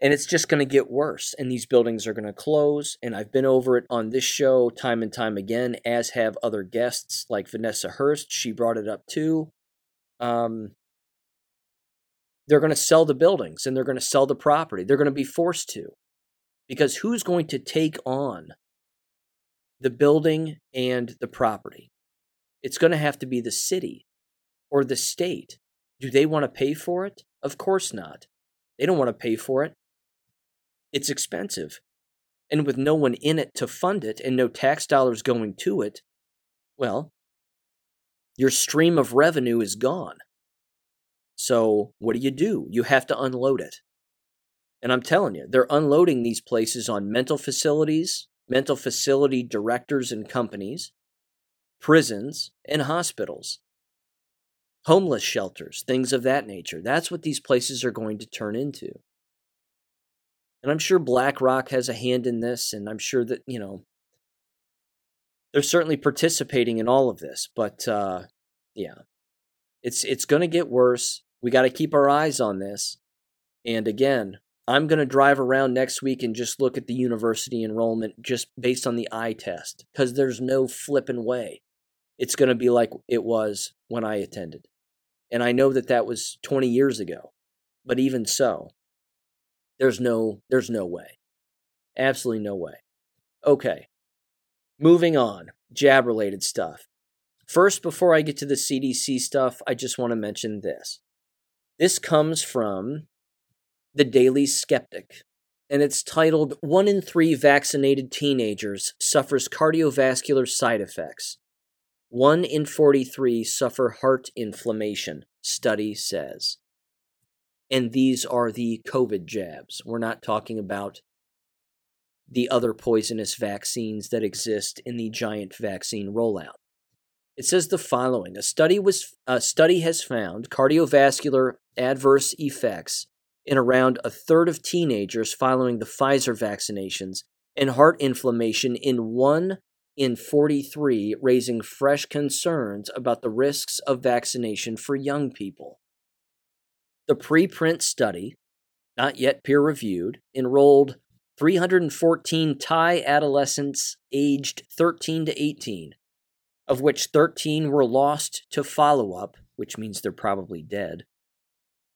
And it's just going to get worse, and these buildings are going to close. And I've been over it on this show time and time again, as have other guests like Vanessa Hurst. She brought it up too. Um, they're going to sell the buildings and they're going to sell the property. They're going to be forced to. Because who's going to take on the building and the property? It's going to have to be the city or the state. Do they want to pay for it? Of course not. They don't want to pay for it. It's expensive. And with no one in it to fund it and no tax dollars going to it, well, your stream of revenue is gone. So, what do you do? You have to unload it. And I'm telling you, they're unloading these places on mental facilities, mental facility directors and companies, prisons, and hospitals, homeless shelters, things of that nature. That's what these places are going to turn into. And I'm sure BlackRock has a hand in this, and I'm sure that, you know, they're certainly participating in all of this. But uh, yeah, it's it's going to get worse. We got to keep our eyes on this. And again, I'm going to drive around next week and just look at the university enrollment just based on the eye test because there's no flipping way it's going to be like it was when I attended. And I know that that was 20 years ago. But even so, there's no there's no way. Absolutely no way. Okay. Moving on. Jab related stuff. First, before I get to the CDC stuff, I just want to mention this. This comes from the Daily Skeptic, and it's titled One in Three Vaccinated Teenagers Suffers Cardiovascular Side Effects 1 in 43 suffer heart inflammation, study says. And these are the COVID jabs. We're not talking about the other poisonous vaccines that exist in the giant vaccine rollout. It says the following: A study was a study has found cardiovascular adverse effects in around a third of teenagers following the Pfizer vaccinations and heart inflammation in one in 43 raising fresh concerns about the risks of vaccination for young people. The preprint study, not yet peer reviewed, enrolled 314 Thai adolescents aged 13 to 18, of which 13 were lost to follow up, which means they're probably dead,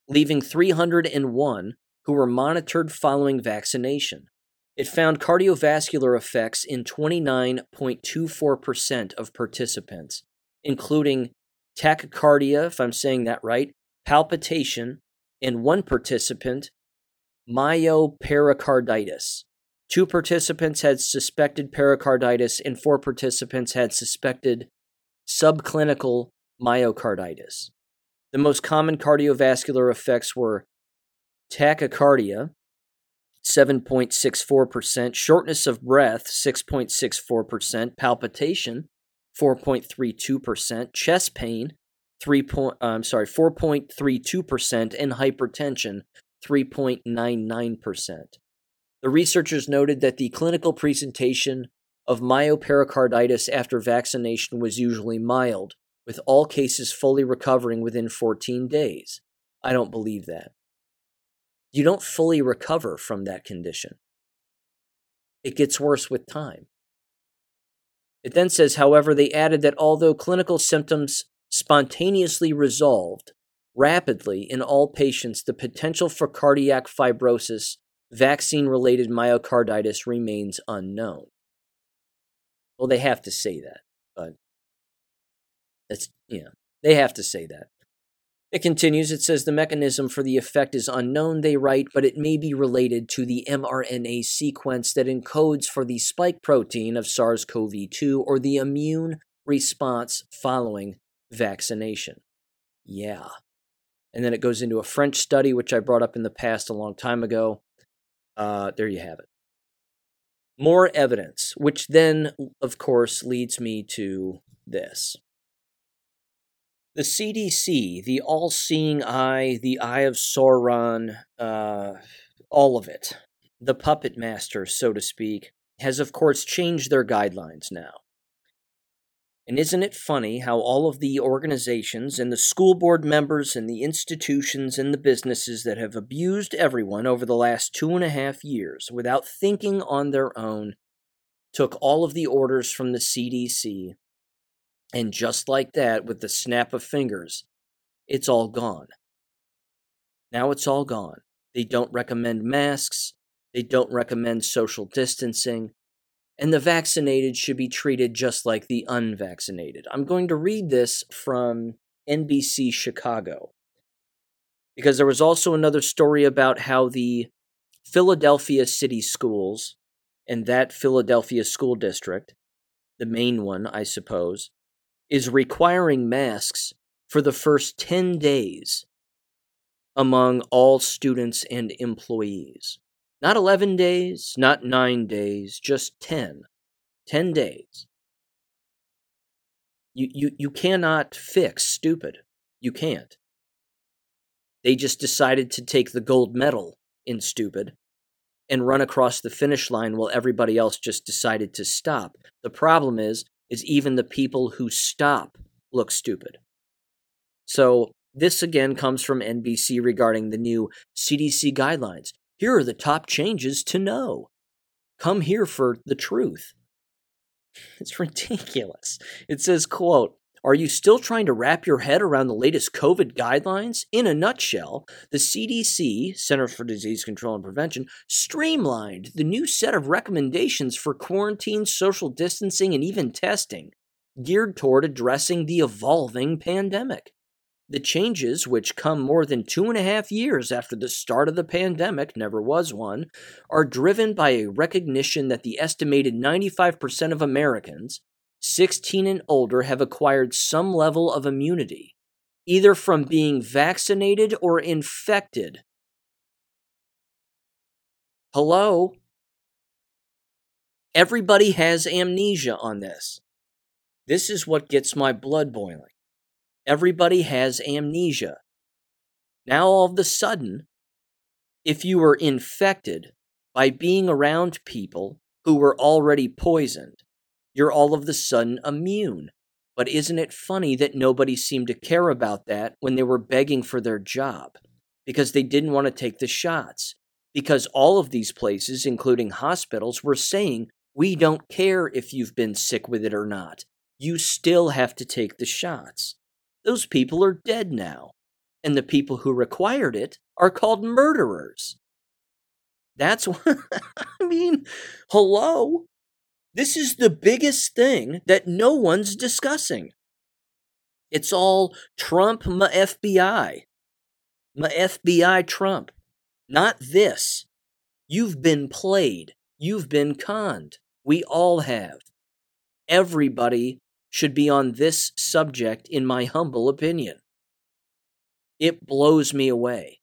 leaving 301 who were monitored following vaccination. It found cardiovascular effects in 29.24% of participants, including tachycardia, if I'm saying that right, palpitation, and one participant, myopericarditis. Two participants had suspected pericarditis, and four participants had suspected subclinical myocarditis. The most common cardiovascular effects were tachycardia, 7.64%, shortness of breath, 6.64%, palpitation, 4.32%, chest pain, 3. Point, uh, I'm sorry, 4.32%, and hypertension, 3.99%. The researchers noted that the clinical presentation of myopericarditis after vaccination was usually mild, with all cases fully recovering within 14 days. I don't believe that you don't fully recover from that condition. It gets worse with time. It then says, however, they added that although clinical symptoms spontaneously resolved, rapidly in all patients, the potential for cardiac fibrosis, vaccine related myocarditis remains unknown. Well, they have to say that, but that's, know, they have to say that. It continues, it says the mechanism for the effect is unknown, they write, but it may be related to the mRNA sequence that encodes for the spike protein of SARS CoV 2 or the immune response following vaccination. Yeah. And then it goes into a French study, which I brought up in the past a long time ago. Uh, there you have it. More evidence, which then, of course, leads me to this. The CDC, the all seeing eye, the eye of Sauron, uh, all of it, the puppet master, so to speak, has of course changed their guidelines now. And isn't it funny how all of the organizations and the school board members and the institutions and the businesses that have abused everyone over the last two and a half years without thinking on their own took all of the orders from the CDC, and just like that, with the snap of fingers, it's all gone. Now it's all gone. They don't recommend masks, they don't recommend social distancing, and the vaccinated should be treated just like the unvaccinated. I'm going to read this from NBC Chicago because there was also another story about how the Philadelphia city schools and that Philadelphia school district, the main one, I suppose, is requiring masks for the first 10 days among all students and employees. Not 11 days, not 9 days, just 10. 10 days. You, you, you cannot fix stupid. You can't. They just decided to take the gold medal in stupid and run across the finish line while everybody else just decided to stop. The problem is is even the people who stop look stupid. So, this again comes from NBC regarding the new CDC guidelines. Here are the top changes to know. Come here for the truth. It's ridiculous. It says, quote, are you still trying to wrap your head around the latest COVID guidelines? In a nutshell, the CDC, Centers for Disease Control and Prevention, streamlined the new set of recommendations for quarantine, social distancing, and even testing, geared toward addressing the evolving pandemic. The changes, which come more than two and a half years after the start of the pandemic, never was one, are driven by a recognition that the estimated 95% of Americans, 16 and older, have acquired some level of immunity, either from being vaccinated or infected. Hello? Everybody has amnesia on this. This is what gets my blood boiling everybody has amnesia. Now, all of a sudden, if you were infected by being around people who were already poisoned, you're all of a sudden immune. But isn't it funny that nobody seemed to care about that when they were begging for their job? Because they didn't want to take the shots. Because all of these places, including hospitals, were saying, we don't care if you've been sick with it or not. You still have to take the shots. Those people are dead now. And the people who required it are called murderers. That's what I mean. Hello? This is the biggest thing that no one's discussing. It's all Trump, my FBI. My FBI Trump. Not this. You've been played. You've been conned. We all have. Everybody should be on this subject, in my humble opinion. It blows me away.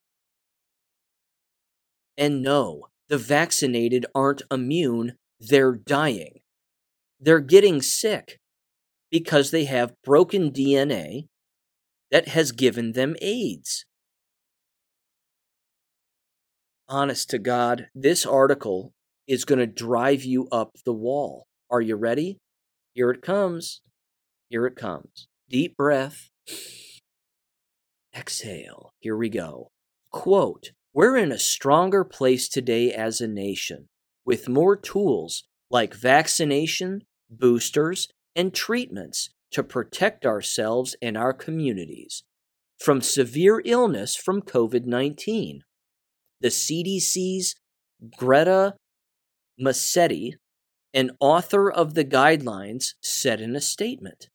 And no, the vaccinated aren't immune, they're dying. They're getting sick because they have broken DNA that has given them AIDS. Honest to God, this article is going to drive you up the wall. Are you ready? Here it comes. Here it comes. Deep breath. Exhale. Here we go. Quote We're in a stronger place today as a nation with more tools like vaccination, boosters, and treatments to protect ourselves and our communities. from severe illness from COVID 19. The CDC's Greta Massetti, an author of the guidelines, said in a statement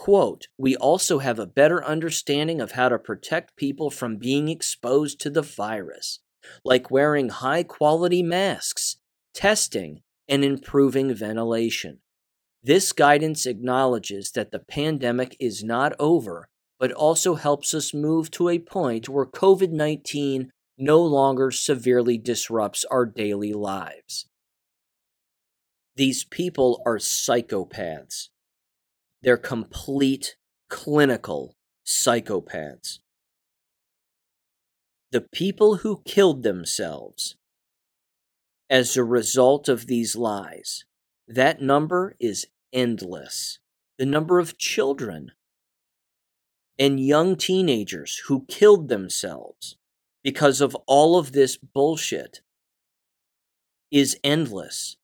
quote, We also have a better understanding of how to protect people from being exposed to the virus, like wearing high quality masks, testing, and improving ventilation. This guidance acknowledges that the pandemic is not over, but also helps us move to a point where COVID 19 no longer severely disrupts our daily lives. These people are psychopaths. They're complete clinical psychopaths. The people who killed themselves as a result of these lies that number is endless. The number of children and young teenagers who killed themselves because of all of this bullshit is endless.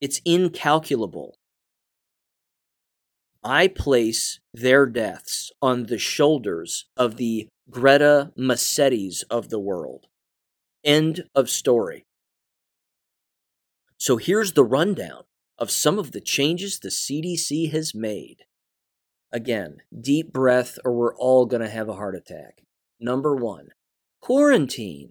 It's incalculable. I place their deaths on the shoulders of the Greta Massettis of the world. End of story. So here's the rundown of some of the changes the CDC has made. Again, deep breath, or we're all going to have a heart attack. Number one, quarantine.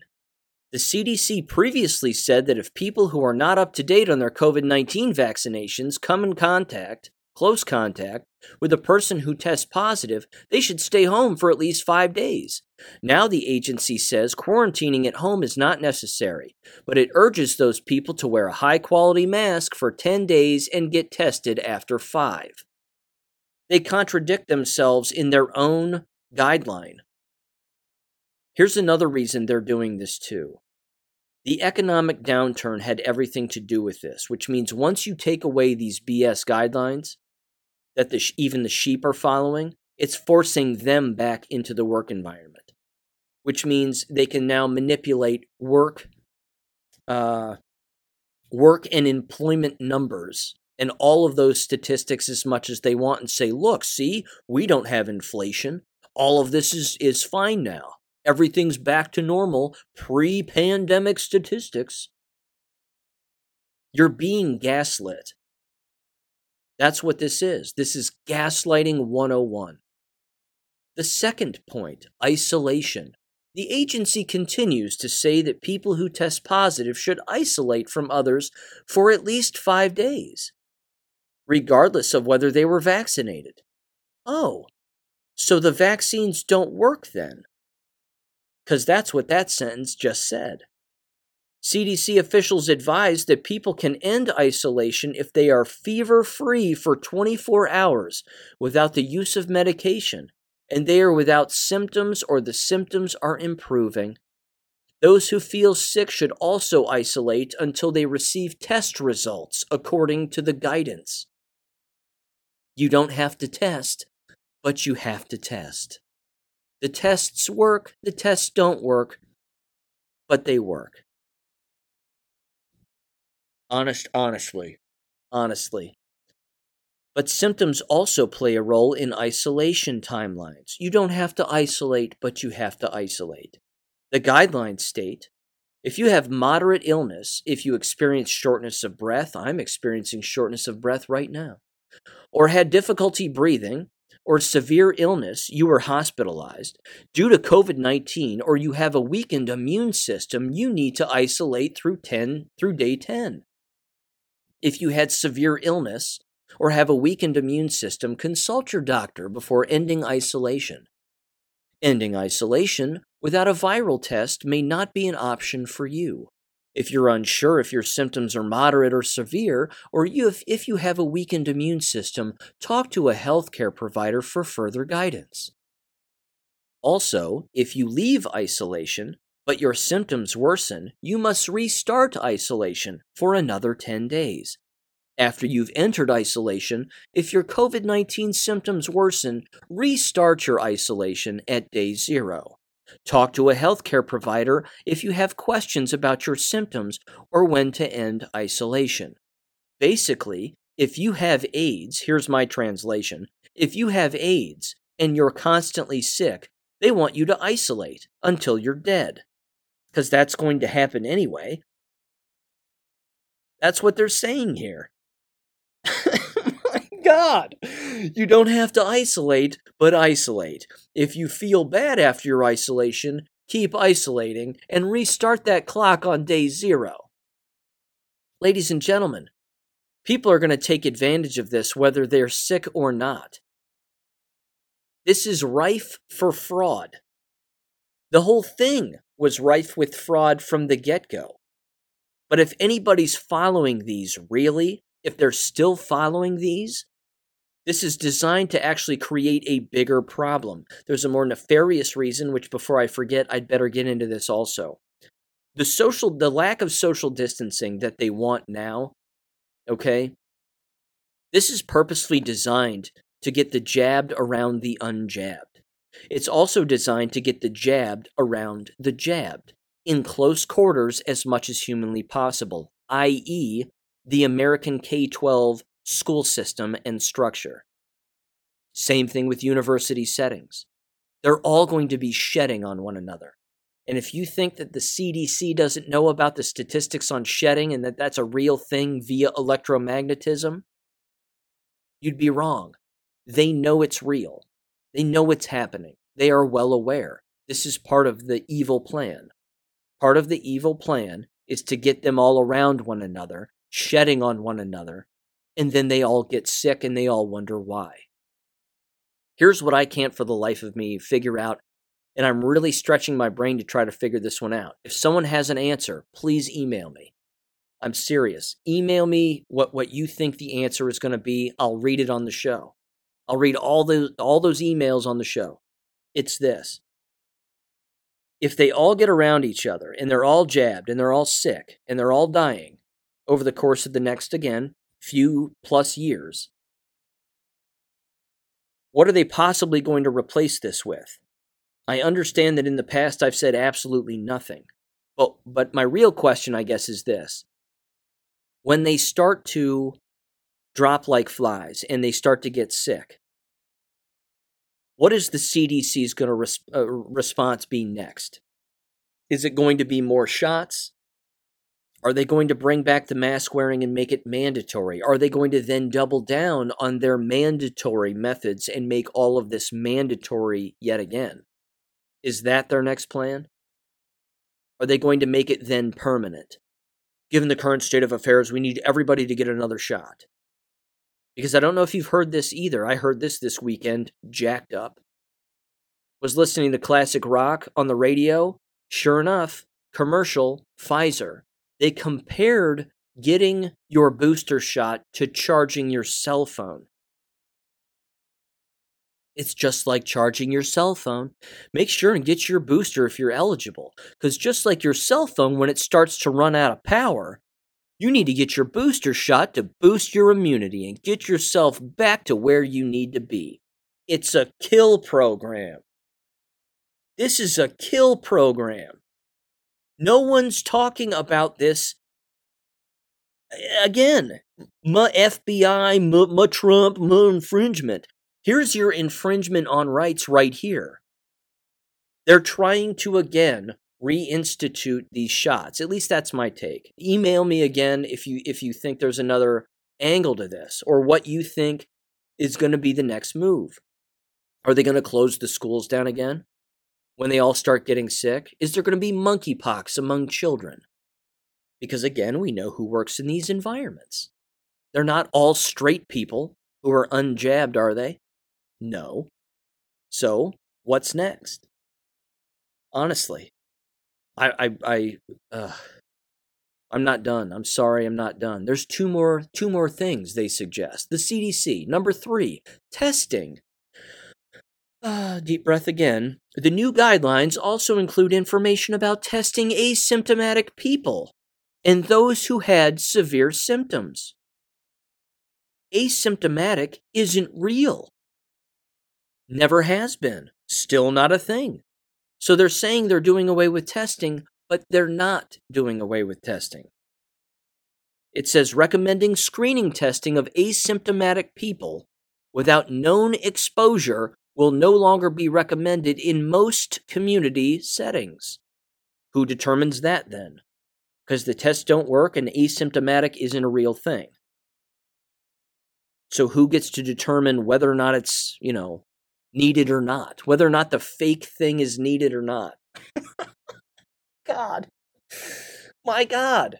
The CDC previously said that if people who are not up to date on their COVID 19 vaccinations come in contact close contact with a person who tests positive, they should stay home for at least five days. Now the agency says quarantining at home is not necessary, but it urges those people to wear a high quality mask for 10 days and get tested after five. They contradict themselves in their own guideline. Here's another reason they're doing this too. The economic downturn had everything to do with this, which means once you take away these BS guidelines, that the, even the sheep are following, it's forcing them back into the work environment, which means they can now manipulate work, uh, work and employment numbers and all of those statistics as much as they want and say, look, see, we don't have inflation. All of this is, is fine now. Everything's back to normal pre pandemic statistics. You're being gaslit. That's what this is. This is gaslighting 101. The second point isolation. The agency continues to say that people who test positive should isolate from others for at least five days, regardless of whether they were vaccinated. Oh, so the vaccines don't work then? Because that's what that sentence just said. CDC officials advise that people can end isolation if they are fever free for 24 hours without the use of medication and they are without symptoms or the symptoms are improving. Those who feel sick should also isolate until they receive test results according to the guidance. You don't have to test, but you have to test. The tests work, the tests don't work, but they work. Honest, honestly, honestly. But symptoms also play a role in isolation timelines. You don't have to isolate, but you have to isolate. The guidelines state if you have moderate illness, if you experience shortness of breath, I'm experiencing shortness of breath right now, or had difficulty breathing, or severe illness, you were hospitalized due to COVID 19, or you have a weakened immune system, you need to isolate through 10 through day 10. If you had severe illness or have a weakened immune system, consult your doctor before ending isolation. Ending isolation without a viral test may not be an option for you. If you're unsure if your symptoms are moderate or severe, or you, if, if you have a weakened immune system, talk to a healthcare provider for further guidance. Also, if you leave isolation, but your symptoms worsen, you must restart isolation for another 10 days. After you've entered isolation, if your COVID 19 symptoms worsen, restart your isolation at day zero. Talk to a healthcare provider if you have questions about your symptoms or when to end isolation. Basically, if you have AIDS, here's my translation if you have AIDS, and you're constantly sick, they want you to isolate until you're dead. Because that's going to happen anyway. That's what they're saying here. My God. You don't have to isolate, but isolate. If you feel bad after your isolation, keep isolating and restart that clock on day zero. Ladies and gentlemen, people are going to take advantage of this whether they're sick or not. This is rife for fraud. The whole thing was rife with fraud from the get go. But if anybody's following these really, if they're still following these, this is designed to actually create a bigger problem. There's a more nefarious reason, which before I forget, I'd better get into this also. The social, the lack of social distancing that they want now, okay, this is purposely designed to get the jabbed around the unjabbed. It's also designed to get the jabbed around the jabbed in close quarters as much as humanly possible, i.e., the American K 12 school system and structure. Same thing with university settings. They're all going to be shedding on one another. And if you think that the CDC doesn't know about the statistics on shedding and that that's a real thing via electromagnetism, you'd be wrong. They know it's real. They know it's happening. They are well aware. This is part of the evil plan. Part of the evil plan is to get them all around one another, shedding on one another, and then they all get sick and they all wonder why. Here's what I can't for the life of me figure out, and I'm really stretching my brain to try to figure this one out. If someone has an answer, please email me. I'm serious. Email me what, what you think the answer is going to be. I'll read it on the show. I'll read all the all those emails on the show. It's this. If they all get around each other and they're all jabbed and they're all sick and they're all dying over the course of the next again few plus years, what are they possibly going to replace this with? I understand that in the past I've said absolutely nothing. But but my real question I guess is this. When they start to drop like flies and they start to get sick. What is the CDC's going to res- uh, response be next? Is it going to be more shots? Are they going to bring back the mask wearing and make it mandatory? Are they going to then double down on their mandatory methods and make all of this mandatory yet again? Is that their next plan? Are they going to make it then permanent? Given the current state of affairs, we need everybody to get another shot. Because I don't know if you've heard this either. I heard this this weekend, jacked up. Was listening to classic rock on the radio. Sure enough, commercial, Pfizer. They compared getting your booster shot to charging your cell phone. It's just like charging your cell phone. Make sure and get your booster if you're eligible, because just like your cell phone, when it starts to run out of power, you need to get your booster shot to boost your immunity and get yourself back to where you need to be. It's a kill program. This is a kill program. No one's talking about this. Again, my FBI, my, my Trump, my infringement. Here's your infringement on rights right here. They're trying to again reinstitute these shots. At least that's my take. Email me again if you if you think there's another angle to this or what you think is going to be the next move. Are they going to close the schools down again when they all start getting sick? Is there going to be monkeypox among children? Because again, we know who works in these environments. They're not all straight people who are unjabbed, are they? No. So, what's next? Honestly, I I I uh, I'm not done. I'm sorry, I'm not done. There's two more two more things they suggest. The CDC. Number 3, testing. Uh, deep breath again. The new guidelines also include information about testing asymptomatic people and those who had severe symptoms. Asymptomatic isn't real. Never has been. Still not a thing. So they're saying they're doing away with testing, but they're not doing away with testing. It says recommending screening testing of asymptomatic people without known exposure will no longer be recommended in most community settings. Who determines that then? Because the tests don't work and asymptomatic isn't a real thing. So who gets to determine whether or not it's, you know, needed or not? Whether or not the fake thing is needed or not? God. My God.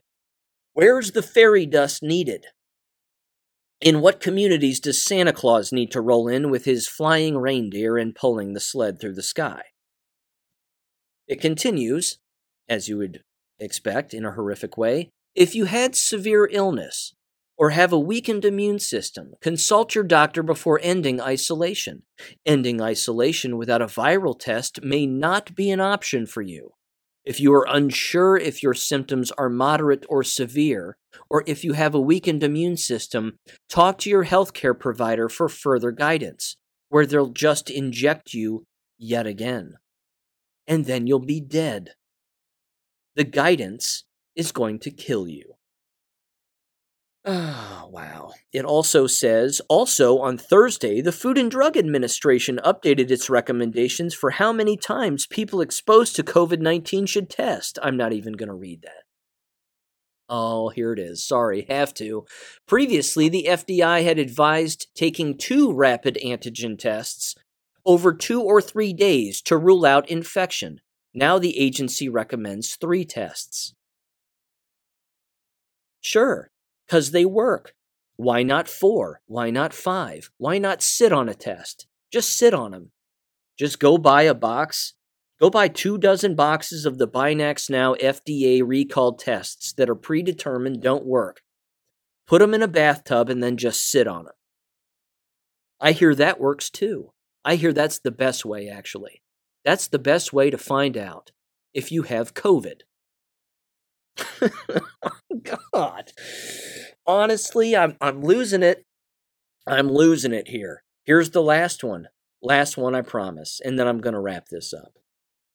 Where's the fairy dust needed? In what communities does Santa Claus need to roll in with his flying reindeer and pulling the sled through the sky? It continues, as you would expect in a horrific way. If you had severe illness or have a weakened immune system, consult your doctor before ending isolation. Ending isolation without a viral test may not be an option for you. If you are unsure if your symptoms are moderate or severe, or if you have a weakened immune system, talk to your healthcare provider for further guidance, where they'll just inject you yet again. And then you'll be dead. The guidance is going to kill you. Oh, wow. It also says, also on Thursday, the Food and Drug Administration updated its recommendations for how many times people exposed to COVID 19 should test. I'm not even going to read that. Oh, here it is. Sorry, have to. Previously, the FDA had advised taking two rapid antigen tests over two or three days to rule out infection. Now the agency recommends three tests. Sure, because they work. Why not four? Why not five? Why not sit on a test? Just sit on them. Just go buy a box. Go buy two dozen boxes of the BinaxNOW FDA recalled tests that are predetermined, don't work. Put them in a bathtub and then just sit on them. I hear that works too. I hear that's the best way, actually. That's the best way to find out if you have COVID. God. Honestly, I'm I'm losing it. I'm losing it here. Here's the last one. Last one I promise, and then I'm going to wrap this up.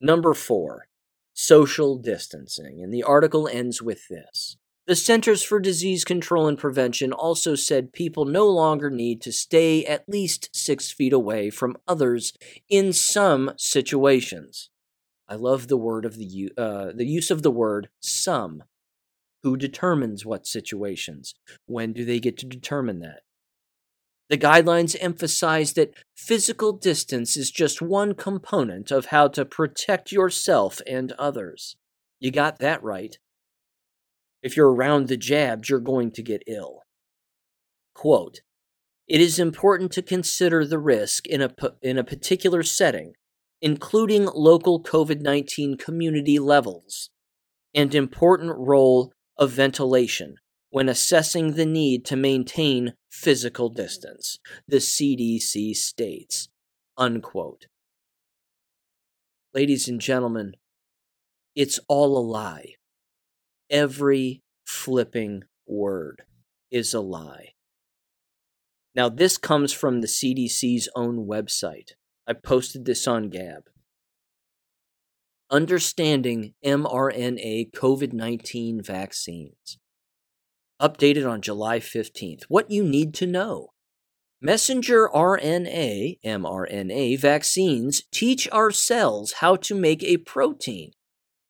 Number 4. Social distancing, and the article ends with this. The Centers for Disease Control and Prevention also said people no longer need to stay at least six feet away from others in some situations. I love the word of the uh, the use of the word some. Who determines what situations? When do they get to determine that? The guidelines emphasize that physical distance is just one component of how to protect yourself and others. You got that right. If you're around the jabs, you're going to get ill. Quote, it is important to consider the risk in a, in a particular setting including local COVID 19 community levels, and important role of ventilation when assessing the need to maintain physical distance, the CDC states. Unquote. Ladies and gentlemen, it's all a lie. Every flipping word is a lie. Now, this comes from the CDC's own website. I posted this on Gab. Understanding mRNA COVID 19 vaccines. Updated on July 15th. What you need to know. Messenger RNA, mRNA vaccines teach our cells how to make a protein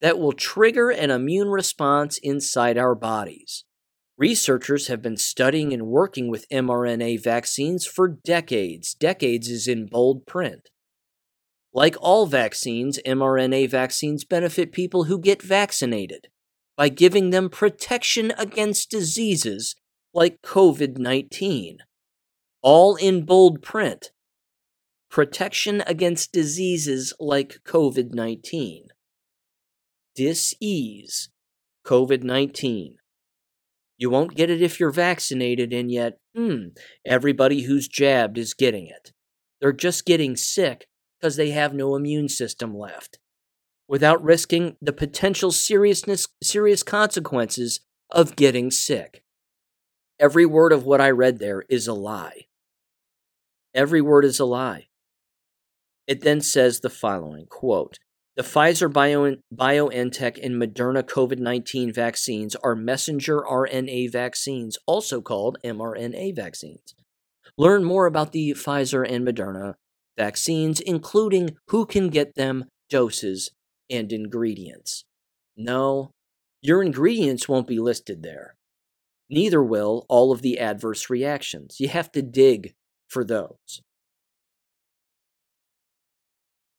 that will trigger an immune response inside our bodies. Researchers have been studying and working with mRNA vaccines for decades. Decades is in bold print. Like all vaccines, mRNA vaccines benefit people who get vaccinated by giving them protection against diseases like COVID 19. All in bold print. Protection against diseases like COVID 19. Disease, COVID 19. You won't get it if you're vaccinated, and yet, hmm, everybody who's jabbed is getting it. They're just getting sick because they have no immune system left, without risking the potential seriousness, serious consequences of getting sick. Every word of what I read there is a lie. Every word is a lie. It then says the following quote, the Pfizer Bio, BioNTech and Moderna COVID 19 vaccines are messenger RNA vaccines, also called mRNA vaccines. Learn more about the Pfizer and Moderna vaccines, including who can get them, doses, and ingredients. No, your ingredients won't be listed there. Neither will all of the adverse reactions. You have to dig for those.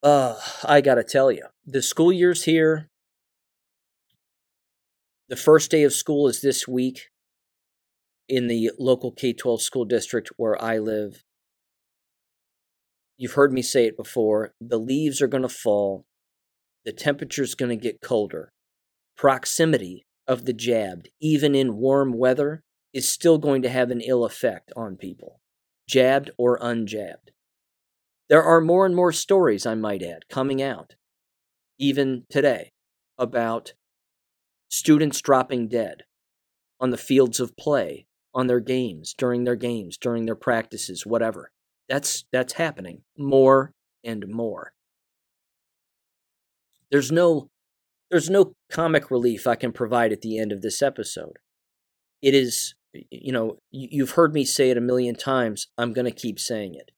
Uh, I gotta tell you, the school year's here. The first day of school is this week in the local K 12 school district where I live. You've heard me say it before. The leaves are going to fall. The temperature's going to get colder. Proximity of the jabbed, even in warm weather, is still going to have an ill effect on people, jabbed or unjabbed. There are more and more stories, I might add, coming out, even today, about students dropping dead on the fields of play, on their games, during their games, during their practices, whatever. That's that's happening more and more. There's no there's no comic relief I can provide at the end of this episode. It is you know, you've heard me say it a million times. I'm going to keep saying it.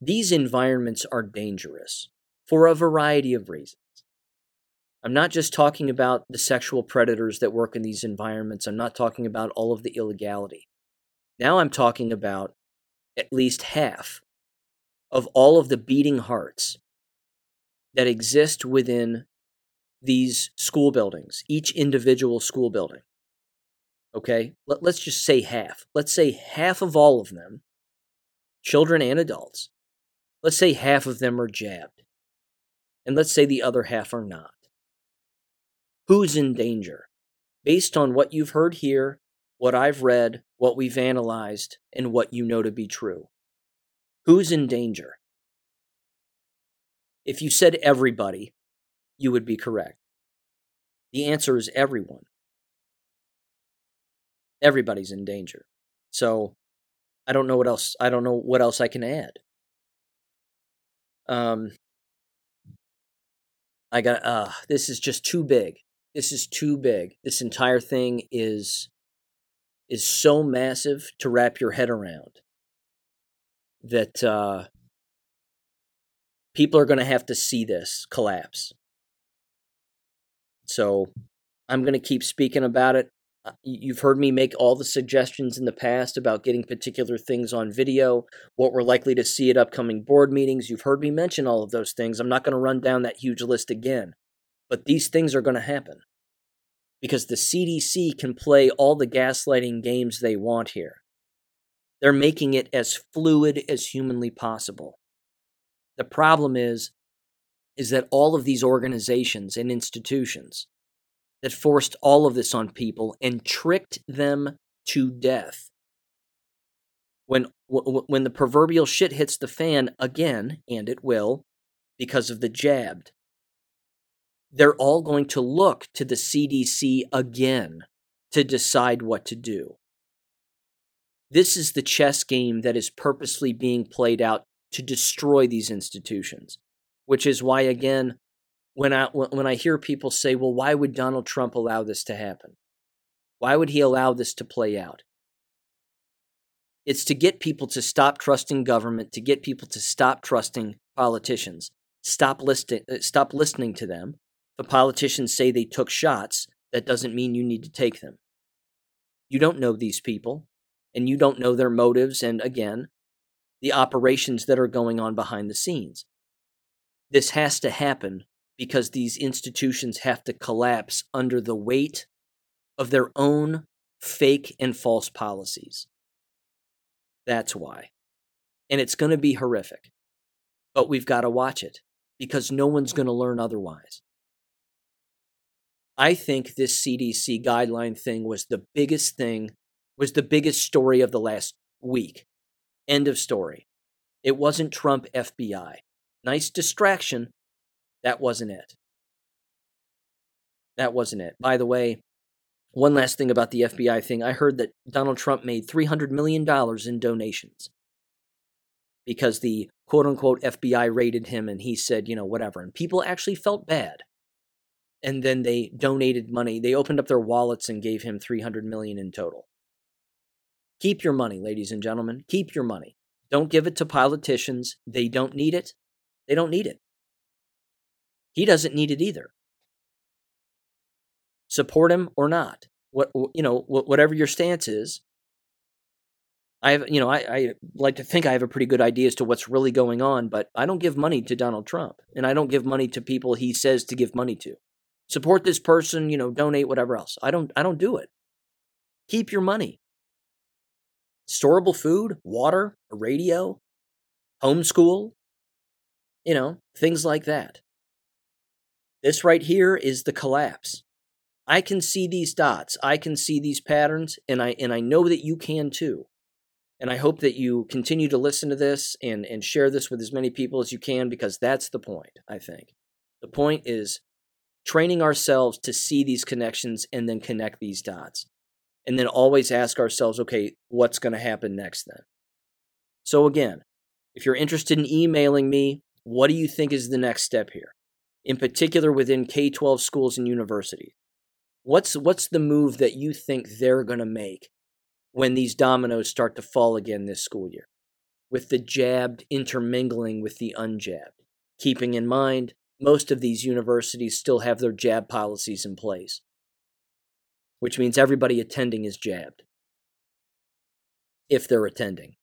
These environments are dangerous for a variety of reasons. I'm not just talking about the sexual predators that work in these environments. I'm not talking about all of the illegality. Now I'm talking about at least half of all of the beating hearts that exist within these school buildings, each individual school building. Okay, Let, us just say half. Let's say half of all of them, children and adults, Let's say half of them are jabbed. And let's say the other half are not. Who's in danger? Based on what you've heard here, what I've read, what we've analyzed, and what you know to be true. Who's in danger? If you said everybody, you would be correct. The answer is everyone. Everybody's in danger. So I don't know what else I don't know what else I can add. Um, I got, uh, this is just too big. This is too big. This entire thing is, is so massive to wrap your head around that, uh, people are going to have to see this collapse. So I'm going to keep speaking about it. Uh, you've heard me make all the suggestions in the past about getting particular things on video, what we're likely to see at upcoming board meetings. You've heard me mention all of those things. I'm not going to run down that huge list again. But these things are going to happen because the CDC can play all the gaslighting games they want here. They're making it as fluid as humanly possible. The problem is is that all of these organizations and institutions that forced all of this on people and tricked them to death. When when the proverbial shit hits the fan again, and it will, because of the jabbed, they're all going to look to the CDC again to decide what to do. This is the chess game that is purposely being played out to destroy these institutions, which is why, again, when I when I hear people say, "Well, why would Donald Trump allow this to happen? Why would he allow this to play out?" It's to get people to stop trusting government, to get people to stop trusting politicians, stop listening, uh, stop listening to them. The politicians say they took shots. That doesn't mean you need to take them. You don't know these people, and you don't know their motives, and again, the operations that are going on behind the scenes. This has to happen because these institutions have to collapse under the weight of their own fake and false policies. That's why. And it's going to be horrific. But we've got to watch it because no one's going to learn otherwise. I think this CDC guideline thing was the biggest thing, was the biggest story of the last week. End of story. It wasn't Trump FBI. Nice distraction, that wasn't it. That wasn't it. By the way, one last thing about the FBI thing I heard that Donald Trump made $300 million in donations because the quote unquote FBI raided him and he said, you know, whatever. And people actually felt bad. And then they donated money. They opened up their wallets and gave him 300 million in total. Keep your money, ladies and gentlemen. Keep your money. Don't give it to politicians. They don't need it. They don't need it. He doesn't need it either. Support him or not. What you know, whatever your stance is. I have, you know, I, I like to think I have a pretty good idea as to what's really going on, but I don't give money to Donald Trump, and I don't give money to people he says to give money to. Support this person, you know, donate whatever else. I don't, I don't do it. Keep your money. Storable food, water, a radio, homeschool, you know, things like that. This right here is the collapse. I can see these dots. I can see these patterns and I and I know that you can too. And I hope that you continue to listen to this and and share this with as many people as you can because that's the point, I think. The point is training ourselves to see these connections and then connect these dots. And then always ask ourselves, okay, what's going to happen next then? So, again, if you're interested in emailing me, what do you think is the next step here? In particular, within K 12 schools and universities. What's, what's the move that you think they're going to make when these dominoes start to fall again this school year? With the jabbed intermingling with the unjabbed, keeping in mind most of these universities still have their jab policies in place, which means everybody attending is jabbed if they're attending.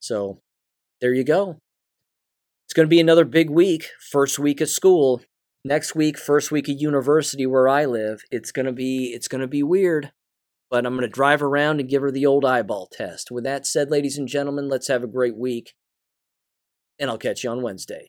So there you go. It's going to be another big week, first week of school. Next week, first week of university where I live. It's going to be it's going to be weird, but I'm going to drive around and give her the old eyeball test. With that said, ladies and gentlemen, let's have a great week. And I'll catch you on Wednesday.